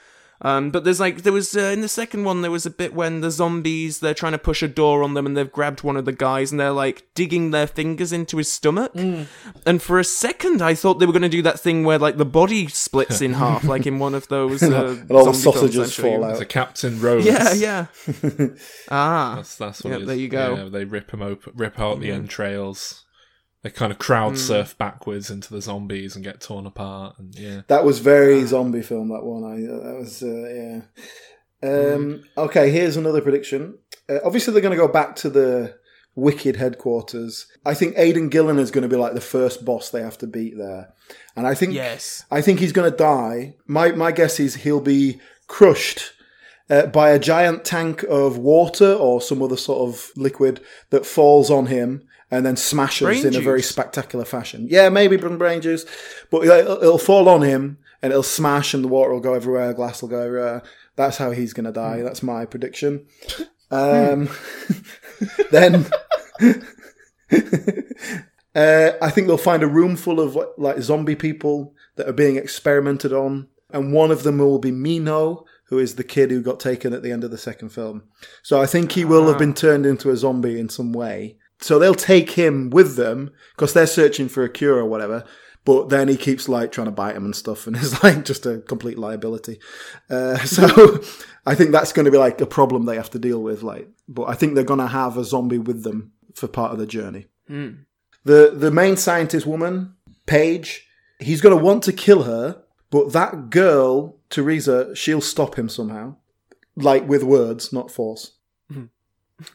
Um, but there's like there was uh, in the second one there was a bit when the zombies they're trying to push a door on them and they've grabbed one of the guys and they're like digging their fingers into his stomach. And for a second, I thought they were going to do that thing where like the body splits in *laughs* half, like in one of those. *laughs* Uh, And all the zombie films sausages I'm sure you- fall out. The Captain Rhodes. Yeah, yeah. *laughs* ah, That's that's what Yeah, it is. there you go. Yeah, they rip him open, rip out the entrails. They kind of crowd surf backwards into the zombies and get torn apart. And yeah, That was very zombie film, that one. I, that was, uh, yeah. Um, Okay, here's another prediction. Uh, obviously, they're going to go back to the Wicked headquarters. I think Aidan Gillen is going to be like the first boss they have to beat there. And I think yes. I think he's going to die. My my guess is he'll be crushed uh, by a giant tank of water or some other sort of liquid that falls on him and then smashes Brain in a very spectacular fashion. Yeah, maybe brain juice, but it'll, it'll fall on him and it'll smash and the water will go everywhere, glass will go everywhere. That's how he's going to die. That's my prediction. Um, *laughs* then. *laughs* Uh, I think they'll find a room full of like, like zombie people that are being experimented on, and one of them will be Minho, who is the kid who got taken at the end of the second film. So I think he will have been turned into a zombie in some way. So they'll take him with them because they're searching for a cure or whatever. But then he keeps like trying to bite him and stuff, and *laughs* is like just a complete liability. Uh, *laughs* so I think that's going to be like a problem they have to deal with. Like, but I think they're going to have a zombie with them for part of the journey. The the main scientist woman, Paige, he's going to want to kill her, but that girl, Teresa, she'll stop him somehow, like with words, not force.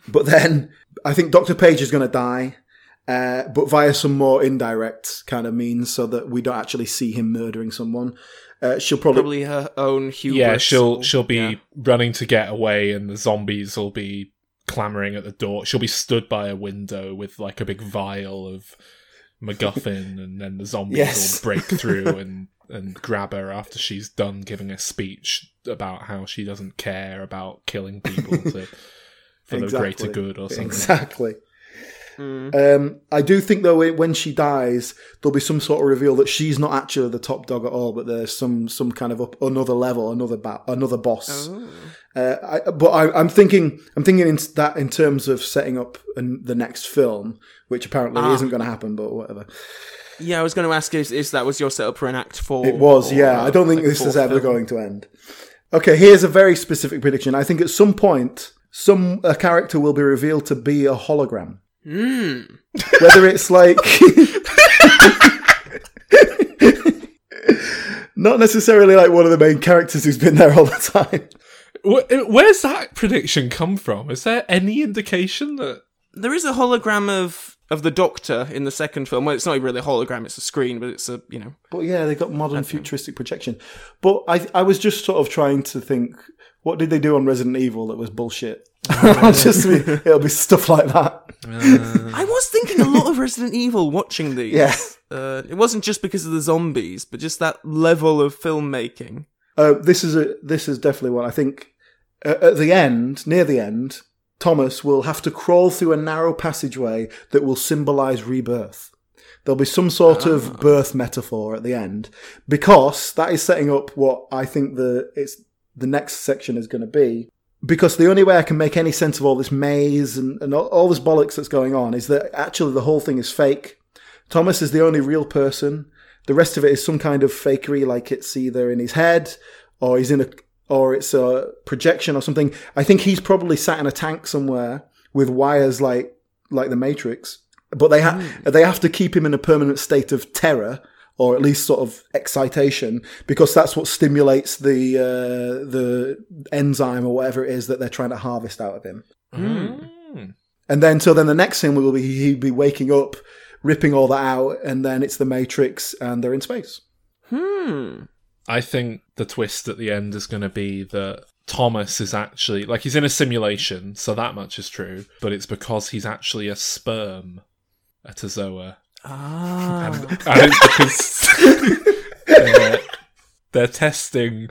But then I think Doctor Paige is going to die, uh, but via some more indirect kind of means, so that we don't actually see him murdering someone. Uh, she'll probably, Probably her own hubris. yeah. She'll or- she'll be yeah. running to get away, and the zombies will be clamoring at the door. She'll be stood by a window with like a big vial of MacGuffin, *laughs* and then the zombies Yes. will break through *laughs* and and grab her after she's done giving a speech about how she doesn't care about killing people *laughs* to, for the greater good or something. exactly. Um, I do think though when- when she dies, there'll be some sort of reveal that she's not actually the top dog at all, but there's some some kind of up another level, another ba- another boss. Uh, I, but I, I'm thinking I'm thinking in that in terms of setting up an, the next film, which apparently isn't going to happen, but whatever. Yeah, I was going to ask if, if that was your setup for an act four. It was, or, yeah. uh, I don't think like this is ever film. going to end. Okay, here's a very specific prediction. I think at some point, some a character will be revealed to be a hologram. Hmm. Whether it's like *laughs* not necessarily like one of the main characters who's been there all the time. Where's that prediction come from? Is there any indication that? There is a hologram of of the Doctor in the second film. Well, it's not really a hologram; it's a screen, but it's a you know. But yeah, they got modern futuristic projection. But I I was just sort of trying to think, what did they do on Resident Evil that was bullshit? *laughs* *laughs* just it'll be stuff like that. I was thinking a lot of Resident Evil watching these. Yeah. Uh, it wasn't just because of the zombies, but just that level of filmmaking. Uh, this is a this is definitely one. I think uh, at the end, near the end, Thomas will have to crawl through a narrow passageway that will symbolise rebirth. There'll be some sort of birth metaphor at the end because that is setting up what I think the it's the next section is going to be. Because the only way I can make any sense of all this maze and, and all, all this bollocks that's going on is that actually the whole thing is fake. Thomas is the only real person. The rest of it is some kind of fakery, like it's either in his head or he's in a or it's a projection or something. I think he's probably sat in a tank somewhere with wires like like the Matrix. But they have hmm. they have to keep him in a permanent state of terror or at least sort of excitation because that's what stimulates the uh, the enzyme or whatever it is that they're trying to harvest out of him. Mm. And then, so then the next thing will be he'd be waking up, ripping all that out, and then it's the Matrix, and they're in space. Hmm. I think the twist at the end is going to be that Thomas is actually like he's in a simulation, so that much is true. But it's because he's actually a sperm, a Tozoa, Ah. and, and it's because *laughs* they're, they're testing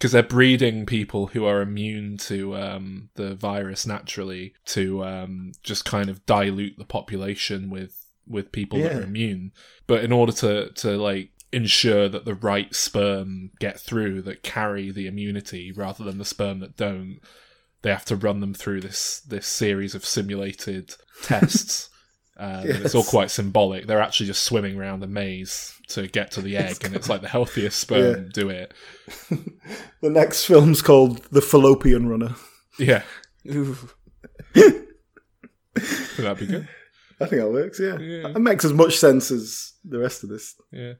because they're breeding people who are immune to um, the virus naturally to um, just kind of dilute the population with with people that are immune. But in order to to like ensure that the right sperm get through that carry the immunity rather than the sperm that don't, they have to run them through this this series of simulated tests. Um, and It's all quite symbolic. They're actually just swimming around the maze to get to the egg, and it's like the healthiest *laughs* sperm do it. *laughs* The next film's called The Fallopian Runner. Yeah, Ooh. that'd be good. I think that works, yeah. Yeah. That makes as much sense as the rest of this. Yeah,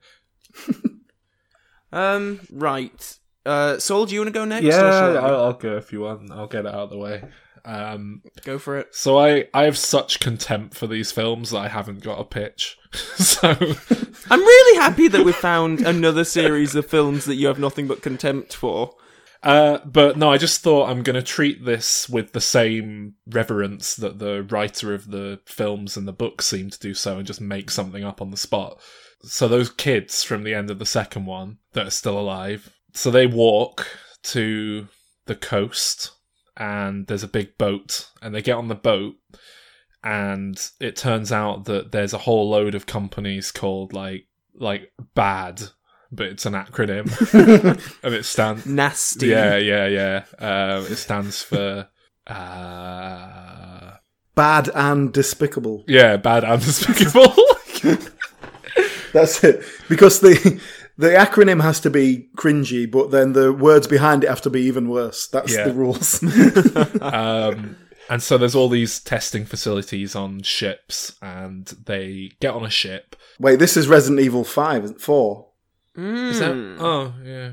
*laughs* Um. Right. Uh. Saul, do you want to go next? yeah. shall I? I'll, I'll go if you want. I'll get it out of the way. Um, Go for it. so I I have such contempt for these films that I haven't got a pitch. *laughs* so I'm really happy that we found another series of films that you have nothing but contempt for. Uh, but no, I just thought I'm going to treat this with the same reverence that the writer of the films and the books seem to do so and just make something up on the spot. So those kids from the end of the second one that are still alive, so they walk to the coast and there's a big boat and they get on the boat and it turns out that there's a whole load of companies called like like bad but it's an acronym *laughs* and it stands Nasty. yeah, yeah, yeah. Um, it stands for uh, Bad and despicable. yeah, bad and despicable. *laughs* That's it. Because the the acronym has to be cringy, but then the words behind it have to be even worse. That's Yeah. the rules. *laughs* *laughs* um, and so there's all these testing facilities on ships, and they get on a ship. Wait, this is Resident Evil 5, isn't it? 4. Is that? Mm. Oh, yeah.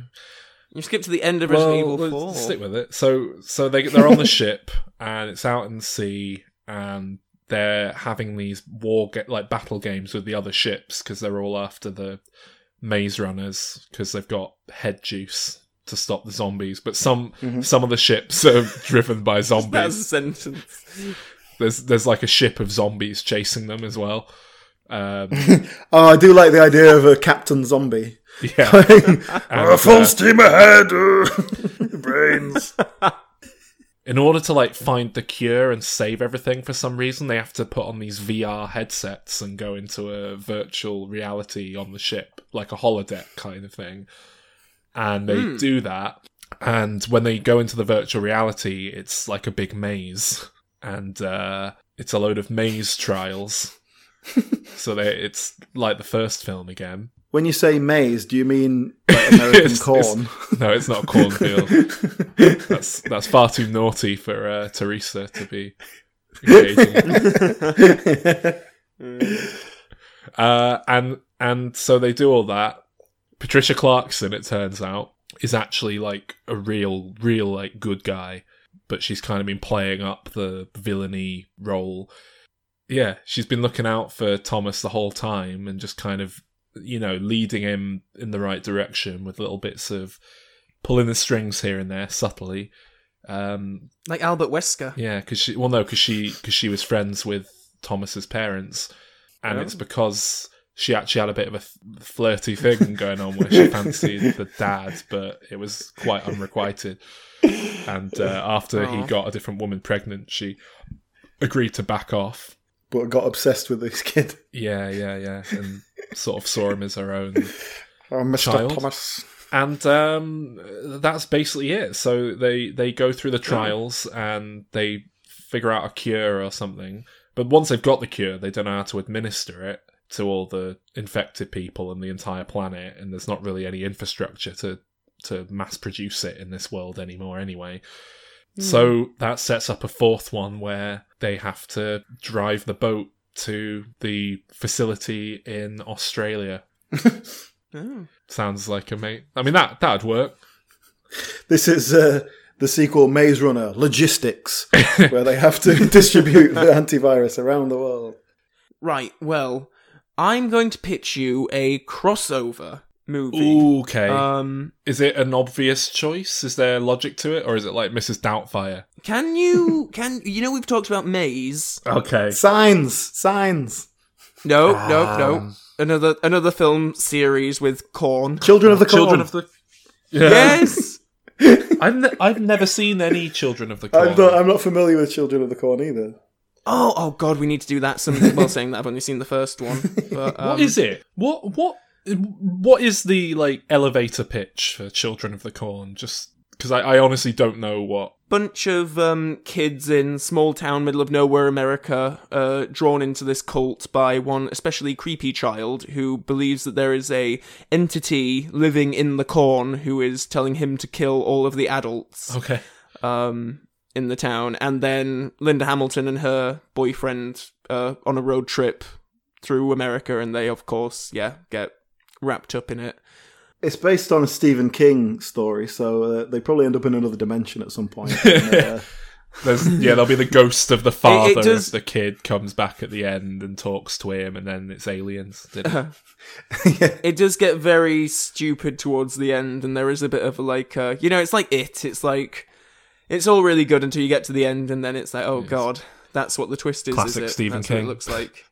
You skipped to the end of Resident Evil let's 4. Stick with it. So, so they they're on the *laughs* ship, and it's out in the sea, and they're having these war ga- like battle games with the other ships because they're all after the maze runners because they've got head juice to stop the zombies. But some some of the ships are *laughs* driven by zombies. That's a sentence. There's there's like a ship of zombies chasing them as well. Um, *laughs* Oh, I do like the idea of a Captain Zombie. yeah, *laughs* uh, uh, full steam ahead! brains. in order to like find the cure and save everything for some reason, they have to put on these VR headsets and go into a virtual reality on the ship, like a holodeck kind of thing. And they do that. And when they go into the virtual reality, it's like a big maze. And uh, it's a load of maze trials. *laughs* so they, it's like the first film again. When you say maze, do you mean *laughs* like American It's- corn? No, it's not a cornfield. *laughs* that's that's far too naughty for uh, Teresa to be engaging. Uh, and and so they do all that. Patricia Clarkson, it turns out, is actually like a real, real like good guy, but she's kind of been playing up the villainy role. Yeah, she's been looking out for Thomas the whole time and just kind of, you know, leading him in the right direction with little bits of pulling the strings here and there subtly. Um, Like Albert Wesker. yeah, because she well no, because she because she was friends with Thomas's parents, and Oh. it's because she actually had a bit of a flirty thing *laughs* going on where she fancied the dad, but it was quite unrequited. And uh, *laughs* after he got a different woman pregnant, she agreed to back off. but got obsessed with this kid. Yeah, yeah, yeah, and sort of saw him as her own. *laughs* Oh, Mr. Child? Thomas. and um, that's basically it. So they they go through the trials and they figure out a cure or something. But once they've got the cure, they don't know how to administer it to all the infected people and the entire planet. And there's not really any infrastructure to to mass produce it in this world anymore. Anyway. So that sets up a fourth one where they have to drive the boat to the facility in Australia. *laughs* Oh. Sounds like a mate. I mean that that'd work. This is uh, the sequel Maze Runner Logistics, *laughs* where they have to *laughs* distribute the antivirus around the world. Right, well, I'm going to pitch you a crossover movie. Okay. Um, is it an obvious choice? Is there logic to it, or is it like Mrs. Doubtfire? can you *laughs* can you know we've talked about Maze? Okay. Signs, signs. No, no, Um, no. Another another film series with corn. Children of the Corn. Children of the. Yeah. Yes. *laughs* I've ne- I've never seen any Children of the Corn. I'm not, I'm not familiar with Children of the Corn either. Oh, oh God, we need to do that. Some well, saying that I've only seen the first one. *laughs* But, um, what is it? What what what is the like elevator pitch for Children of the Corn? Just because I, I honestly don't know what. Bunch of um, kids in small town, middle of nowhere America, uh, drawn into this cult by one especially creepy child who believes that there is a entity living in the corn who is telling him to kill all of the adults Okay. um, in the town, and then Linda Hamilton and her boyfriend uh, on a road trip through America, and they of course, yeah, get wrapped up in it. It's based on a Stephen King story, so uh, they probably end up in another dimension at some point. And, uh, *laughs* There's, yeah, there'll be the ghost of the father does- the kid comes back at the end and talks to him, and then it's aliens. *laughs* *laughs* it does get very stupid towards the end, and there is a bit of a like, uh, you know, it's like it. It's like it's all really good until you get to the end, and then it's like, oh god, that's what the twist is. Classic is it? Stephen that's What King. it looks like.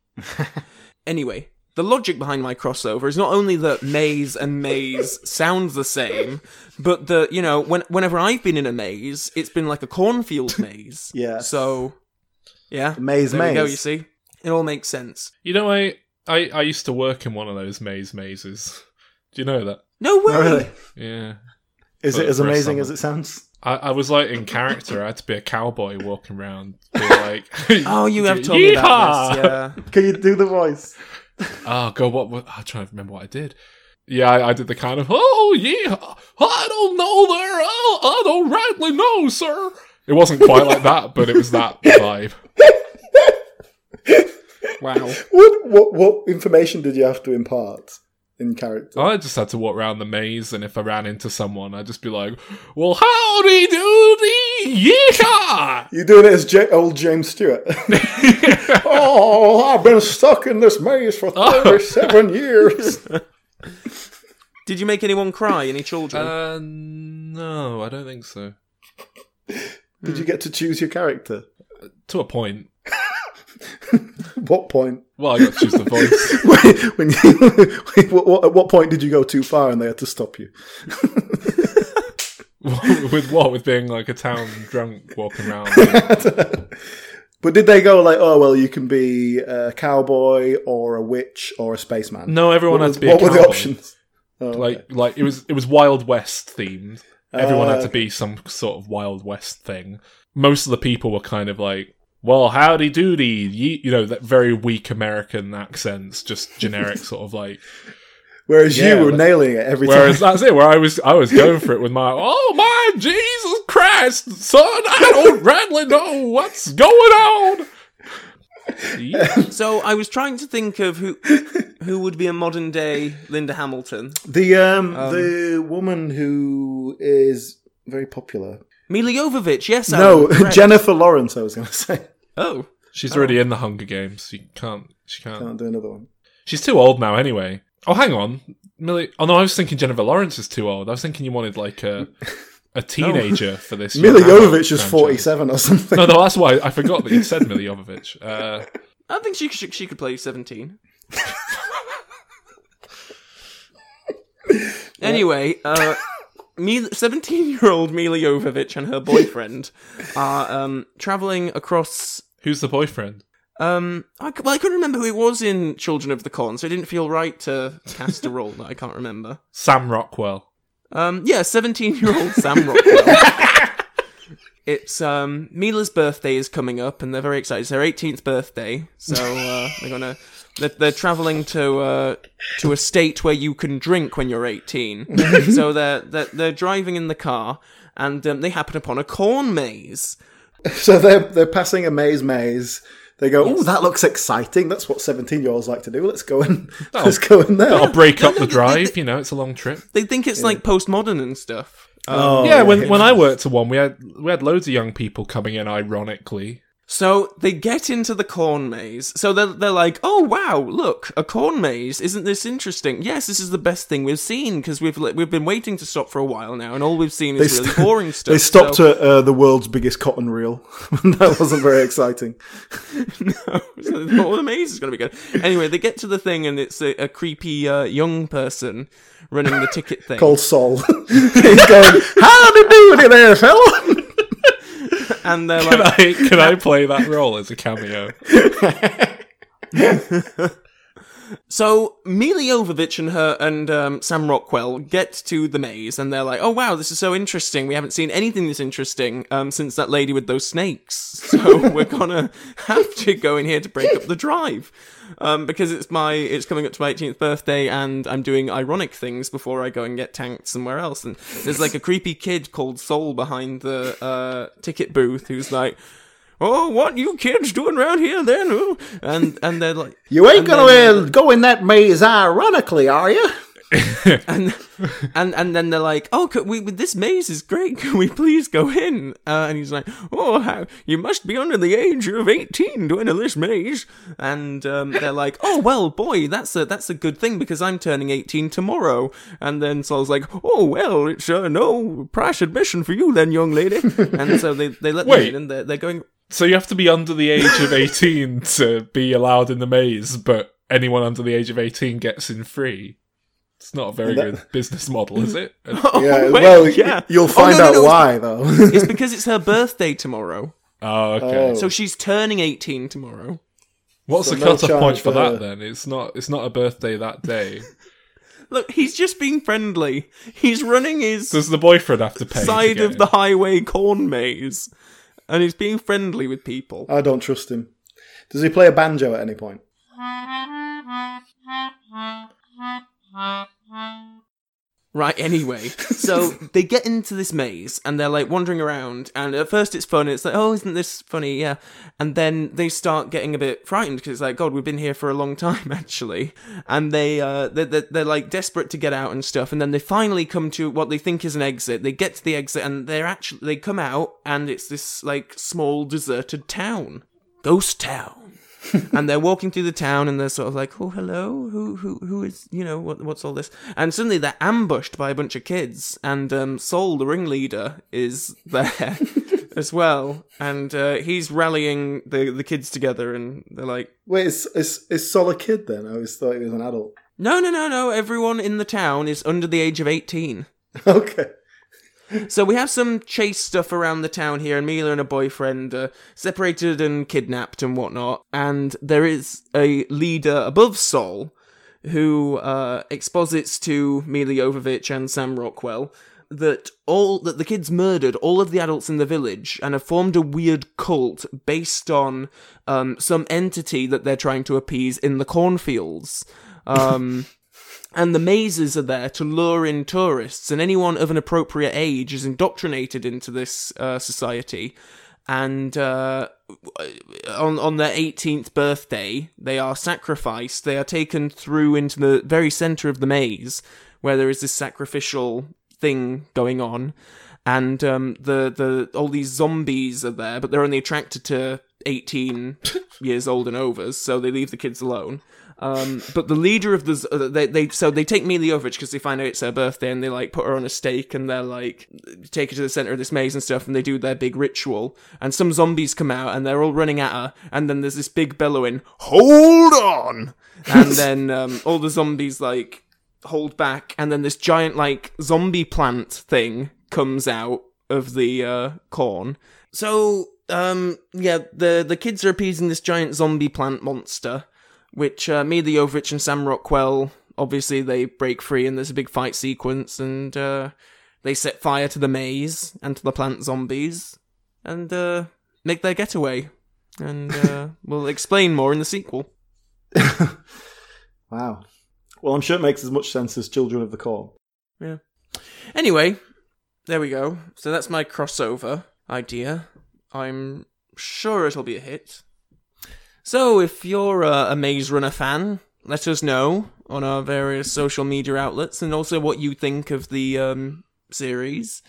anyway, the logic behind my crossover is not only that maze and maze *laughs* sounds the same, but that you know, when whenever I've been in a maze, it's been like a cornfield *laughs* maze. Yeah. So, yeah, Maze there we go. maze. You see, it all makes sense. You know, I, I I used to work in one of those maze mazes. Do you know that? No way. oh, really? Yeah. Is For- it as amazing summer. as it sounds? I, I was like in character. I had to be a cowboy walking around, being like, *laughs* Oh, you have told me about this. Yeah. Can you do the voice? Oh god, what? what I'm trying to remember what I did. Yeah, I, I did the kind of oh yeah, I don't know there, oh, I don't rightly know, sir. It wasn't quite like that, but it was that vibe. *laughs* Wow. What, what what information did you have to impart in character? I just had to walk around the maze, and if I ran into someone, I'd just be like, "Well, howdy doody, yeah." You doing it as J- old James Stewart? *laughs* *laughs* oh, I've been stuck in this maze for *laughs* Oh. thirty-seven years. Did you make anyone cry? Any children? Uh, no, I don't think so. Did you get to choose your character? To a point. *laughs* What point? Well, I got to choose the voice. *laughs* when you, *laughs* what, what, at what point did you go too far and they had to stop you? with what? With being like a town drunk walking around. but did they go like, oh well, you can be a cowboy or a witch or a spaceman? No, everyone What, had to be. what a were the options? Oh, okay. Like, like it was it was Wild West themed. Everyone Uh, had to be some sort of Wild West thing. Most of the people were kind of like, "Well, howdy doody," ye-, you know, that very weak American accents, just generic sort of like. *laughs* Whereas Yeah, you were like- nailing it every Whereas time. Whereas that's it. Where I was, I was going for it with my, "Oh my Jesus Christ, son! I don't really know what's going on." Yeah. *laughs* So I was trying to think of who who would be a modern day Linda Hamilton. The um, Um, the woman who is very popular. Milla Jovovich, yes. no, *laughs* Jennifer Lawrence. I was going to say. Oh, She's already in the Hunger Games. You can't. She can't. Can't do another one. She's too old now, anyway. Oh, hang on, Millie. Oh no, I was thinking Jennifer Lawrence is too old. I was thinking you wanted like a a *laughs* teenager for this. *laughs* Milla young Jovovich is forty-seven or something. No, no, that's why I forgot that you said Millie Jovovich. *laughs* Uh, I think she she, she could play seventeen. anyway, uh, Mil- 17-year-old Milla Jovovich and her boyfriend are um, traveling across. Who's the boyfriend? Um, I, well, I couldn't remember who he was in Children of the Corn, so it didn't feel right to cast a role that I can't remember. *laughs* Sam Rockwell. Um, yeah, seventeen-year-old Sam Rockwell. *laughs* it's um Milla's birthday is coming up, and they're very excited. It's their 18th birthday, so uh, they're gonna they're, they're traveling to uh, to a state where you can drink when you're 18. *laughs* so they're, they're they're driving in the car, and um, they happen upon a corn maze. *laughs* So they're they're passing a maze maze. They go, oh, that looks exciting. That's what seventeen-year-olds like to do. Let's go and *laughs* let's go in there. I'll break up the drive. You know, it's a long trip. They think it's like postmodern and stuff. Um, Oh, yeah, when when I worked at one, we had we had loads of young people coming in. Ironically, So they get into the corn maze. So they're, they're like, oh wow, look, a corn maze. Isn't this interesting? Yes, this is the best thing we've seen because we've we've been waiting to stop for a while now, and all we've seen is They really st- boring *laughs* stuff. They stopped so, at uh, the world's biggest cotton reel. *laughs* that wasn't very exciting. *laughs* so they thought, oh, the maze is going to be good. Anyway, they get to the thing, and it's a, a creepy uh, young person running the ticket thing. Called Sol. He's going, howdy doody there, fella. *laughs* and they're can like, I can I play that role as a cameo? *laughs* *laughs* So Milla Jovovich and her and um, Sam Rockwell get to the maze, and they're like, "Oh wow, this is so interesting. We haven't seen anything this interesting um, since that lady with those snakes. *laughs* So we're gonna have to go in here to break up the drive." Um, because it's my it's coming up to my 18th birthday and I'm doing ironic things before I go and get tanked somewhere else and there's like a creepy kid called Soul behind the uh, ticket booth who's like oh what you kids doing around here then Ooh," and and they're like You ain't gonna uh, go in that maze ironically, are you? *laughs* and and and then they're like, "Oh, could we? This maze is great. Can we please go in?" Uh, and he's like, "Oh, how, you must be under the age of eighteen to enter this maze." And um, they're like, "Oh, well, boy, that's a that's a good thing because I'm turning eighteen tomorrow." And then Saul's like, "Oh, well, it's uh, no price admission for you then, young lady." and so they they let them in, and they're, they're going. So you have to be under the age of eighteen *laughs* to be allowed in the maze, but anyone under the age of eighteen gets in free. It's not a very That- good business model, is it? *laughs* Oh, Yeah, *laughs* wait, well, yeah. you'll Oh, find no, no, out no, it's- why, though. It's because it's her birthday tomorrow. Oh, okay. Oh. So she's turning 18 tomorrow. What's So the no cut-off point for for that uh, then? It's not. It's not a birthday that day. Look, he's just being friendly. He's running his Does the boyfriend have to pay? side get of the highway corn maze. And he's being friendly with people. I don't trust him. Does he play a banjo at any point? *laughs* Right, anyway. *laughs* So they get into this maze and they're like wandering around. And at first it's fun. It's like, oh, isn't this funny? Yeah. And then they start getting a bit frightened because it's like, God, we've been here for a long time, *laughs* actually. And they, uh, they're, they're, they're like desperate to get out and stuff. And then they finally come to what they think is an exit. They get to the exit and they're actually, they come out and it's this like small deserted town. Ghost town. *laughs* and they're walking through the town and they're sort of like, "Oh, hello, who, who, who is, you know, what, what's all this?" And suddenly they're ambushed by a bunch of kids, and um, Saul, the ringleader, is *laughs* there as well, and uh, he's rallying the the kids together, and they're like, Wait, is, is, is Sol a kid then? I always thought he was an adult. "No, no, no, no! Everyone in the town is under the age of eighteen." *laughs* Okay. So we have some chase stuff around the town here, and Milla and her boyfriend are separated and kidnapped and whatnot. And there is a leader above Sol who uh, exposits to Milla Jovovich and Sam Rockwell that all that the kids murdered all of the adults in the village and have formed a weird cult based on um, some entity that they're trying to appease in the cornfields. Um, *laughs* and the mazes are there to lure in tourists, and anyone of an appropriate age is indoctrinated into this uh, society. And uh, on on their 18th birthday, they are sacrificed. They are taken through into the very center of the maze, where there is this sacrificial thing going on, and um, the the all these zombies are there, but they're only attracted to 18 *laughs* years old and over, so they leave the kids alone. Um, but the leader of the uh, they they so they take Milla Jovovich because they find out it's her birthday and they like put her on a stake and they're like take her to the center of this maze and stuff and they do their big ritual. And some zombies come out and they're all running at her and then there's this big bellowing hold on! And *laughs* then um, all the zombies like hold back and then this giant like zombie plant thing comes out of the uh, corn. So um yeah the the kids are appeasing this giant zombie plant monster which uh, Milla Jovovich and Sam Rockwell obviously they break free and there's a big fight sequence and uh, they set fire to the maze and to the plant zombies and uh, make their getaway. And uh, *laughs* we'll explain more in the sequel. *laughs* wow. Well, I'm sure it makes as much sense as Children of the Corn. Yeah. Anyway, there we go. So that's my crossover idea. I'm sure it'll be a hit. So, if you're a, a Maze Runner fan, let us know on our various social media outlets and also what you think of the um, series.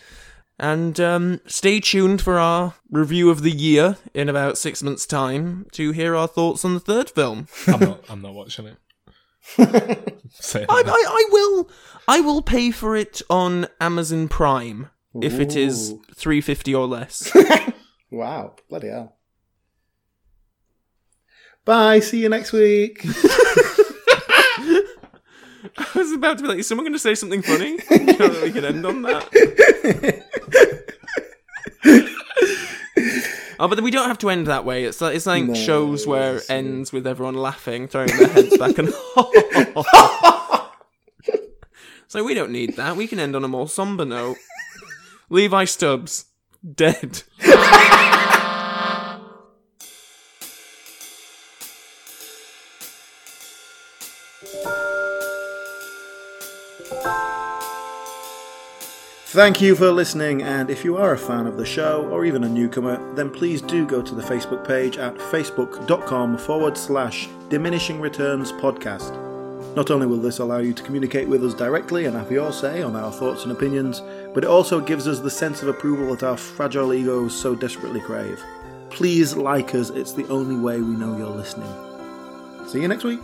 And um, stay tuned for our review of the year in about six months' time to hear our thoughts on the third film. I'm not. I'm not watching it. *laughs* I, I, I will. I will pay for it on Amazon Prime if it is Ooh. three fifty or less. *laughs* Wow. Bloody hell. Bye. See you next week. *laughs* I was about to be like, is someone going to say something funny? That we can end on that. *laughs* oh, but we don't have to end that way. It's like it's like No, shows where it ends with everyone laughing, throwing their heads back, and *laughs* so we don't need that. We can end on a more somber note. Levi Stubbs dead. Thank you for listening, and if you are a fan of the show or even a newcomer, then please do go to the Facebook page at facebook.com forward slash diminishing returns podcast. Not only will this allow you to communicate with us directly and have your say on our thoughts and opinions, but it also gives us the sense of approval that our fragile egos so desperately crave. Please like us, it's the only way we know you're listening. See you next week.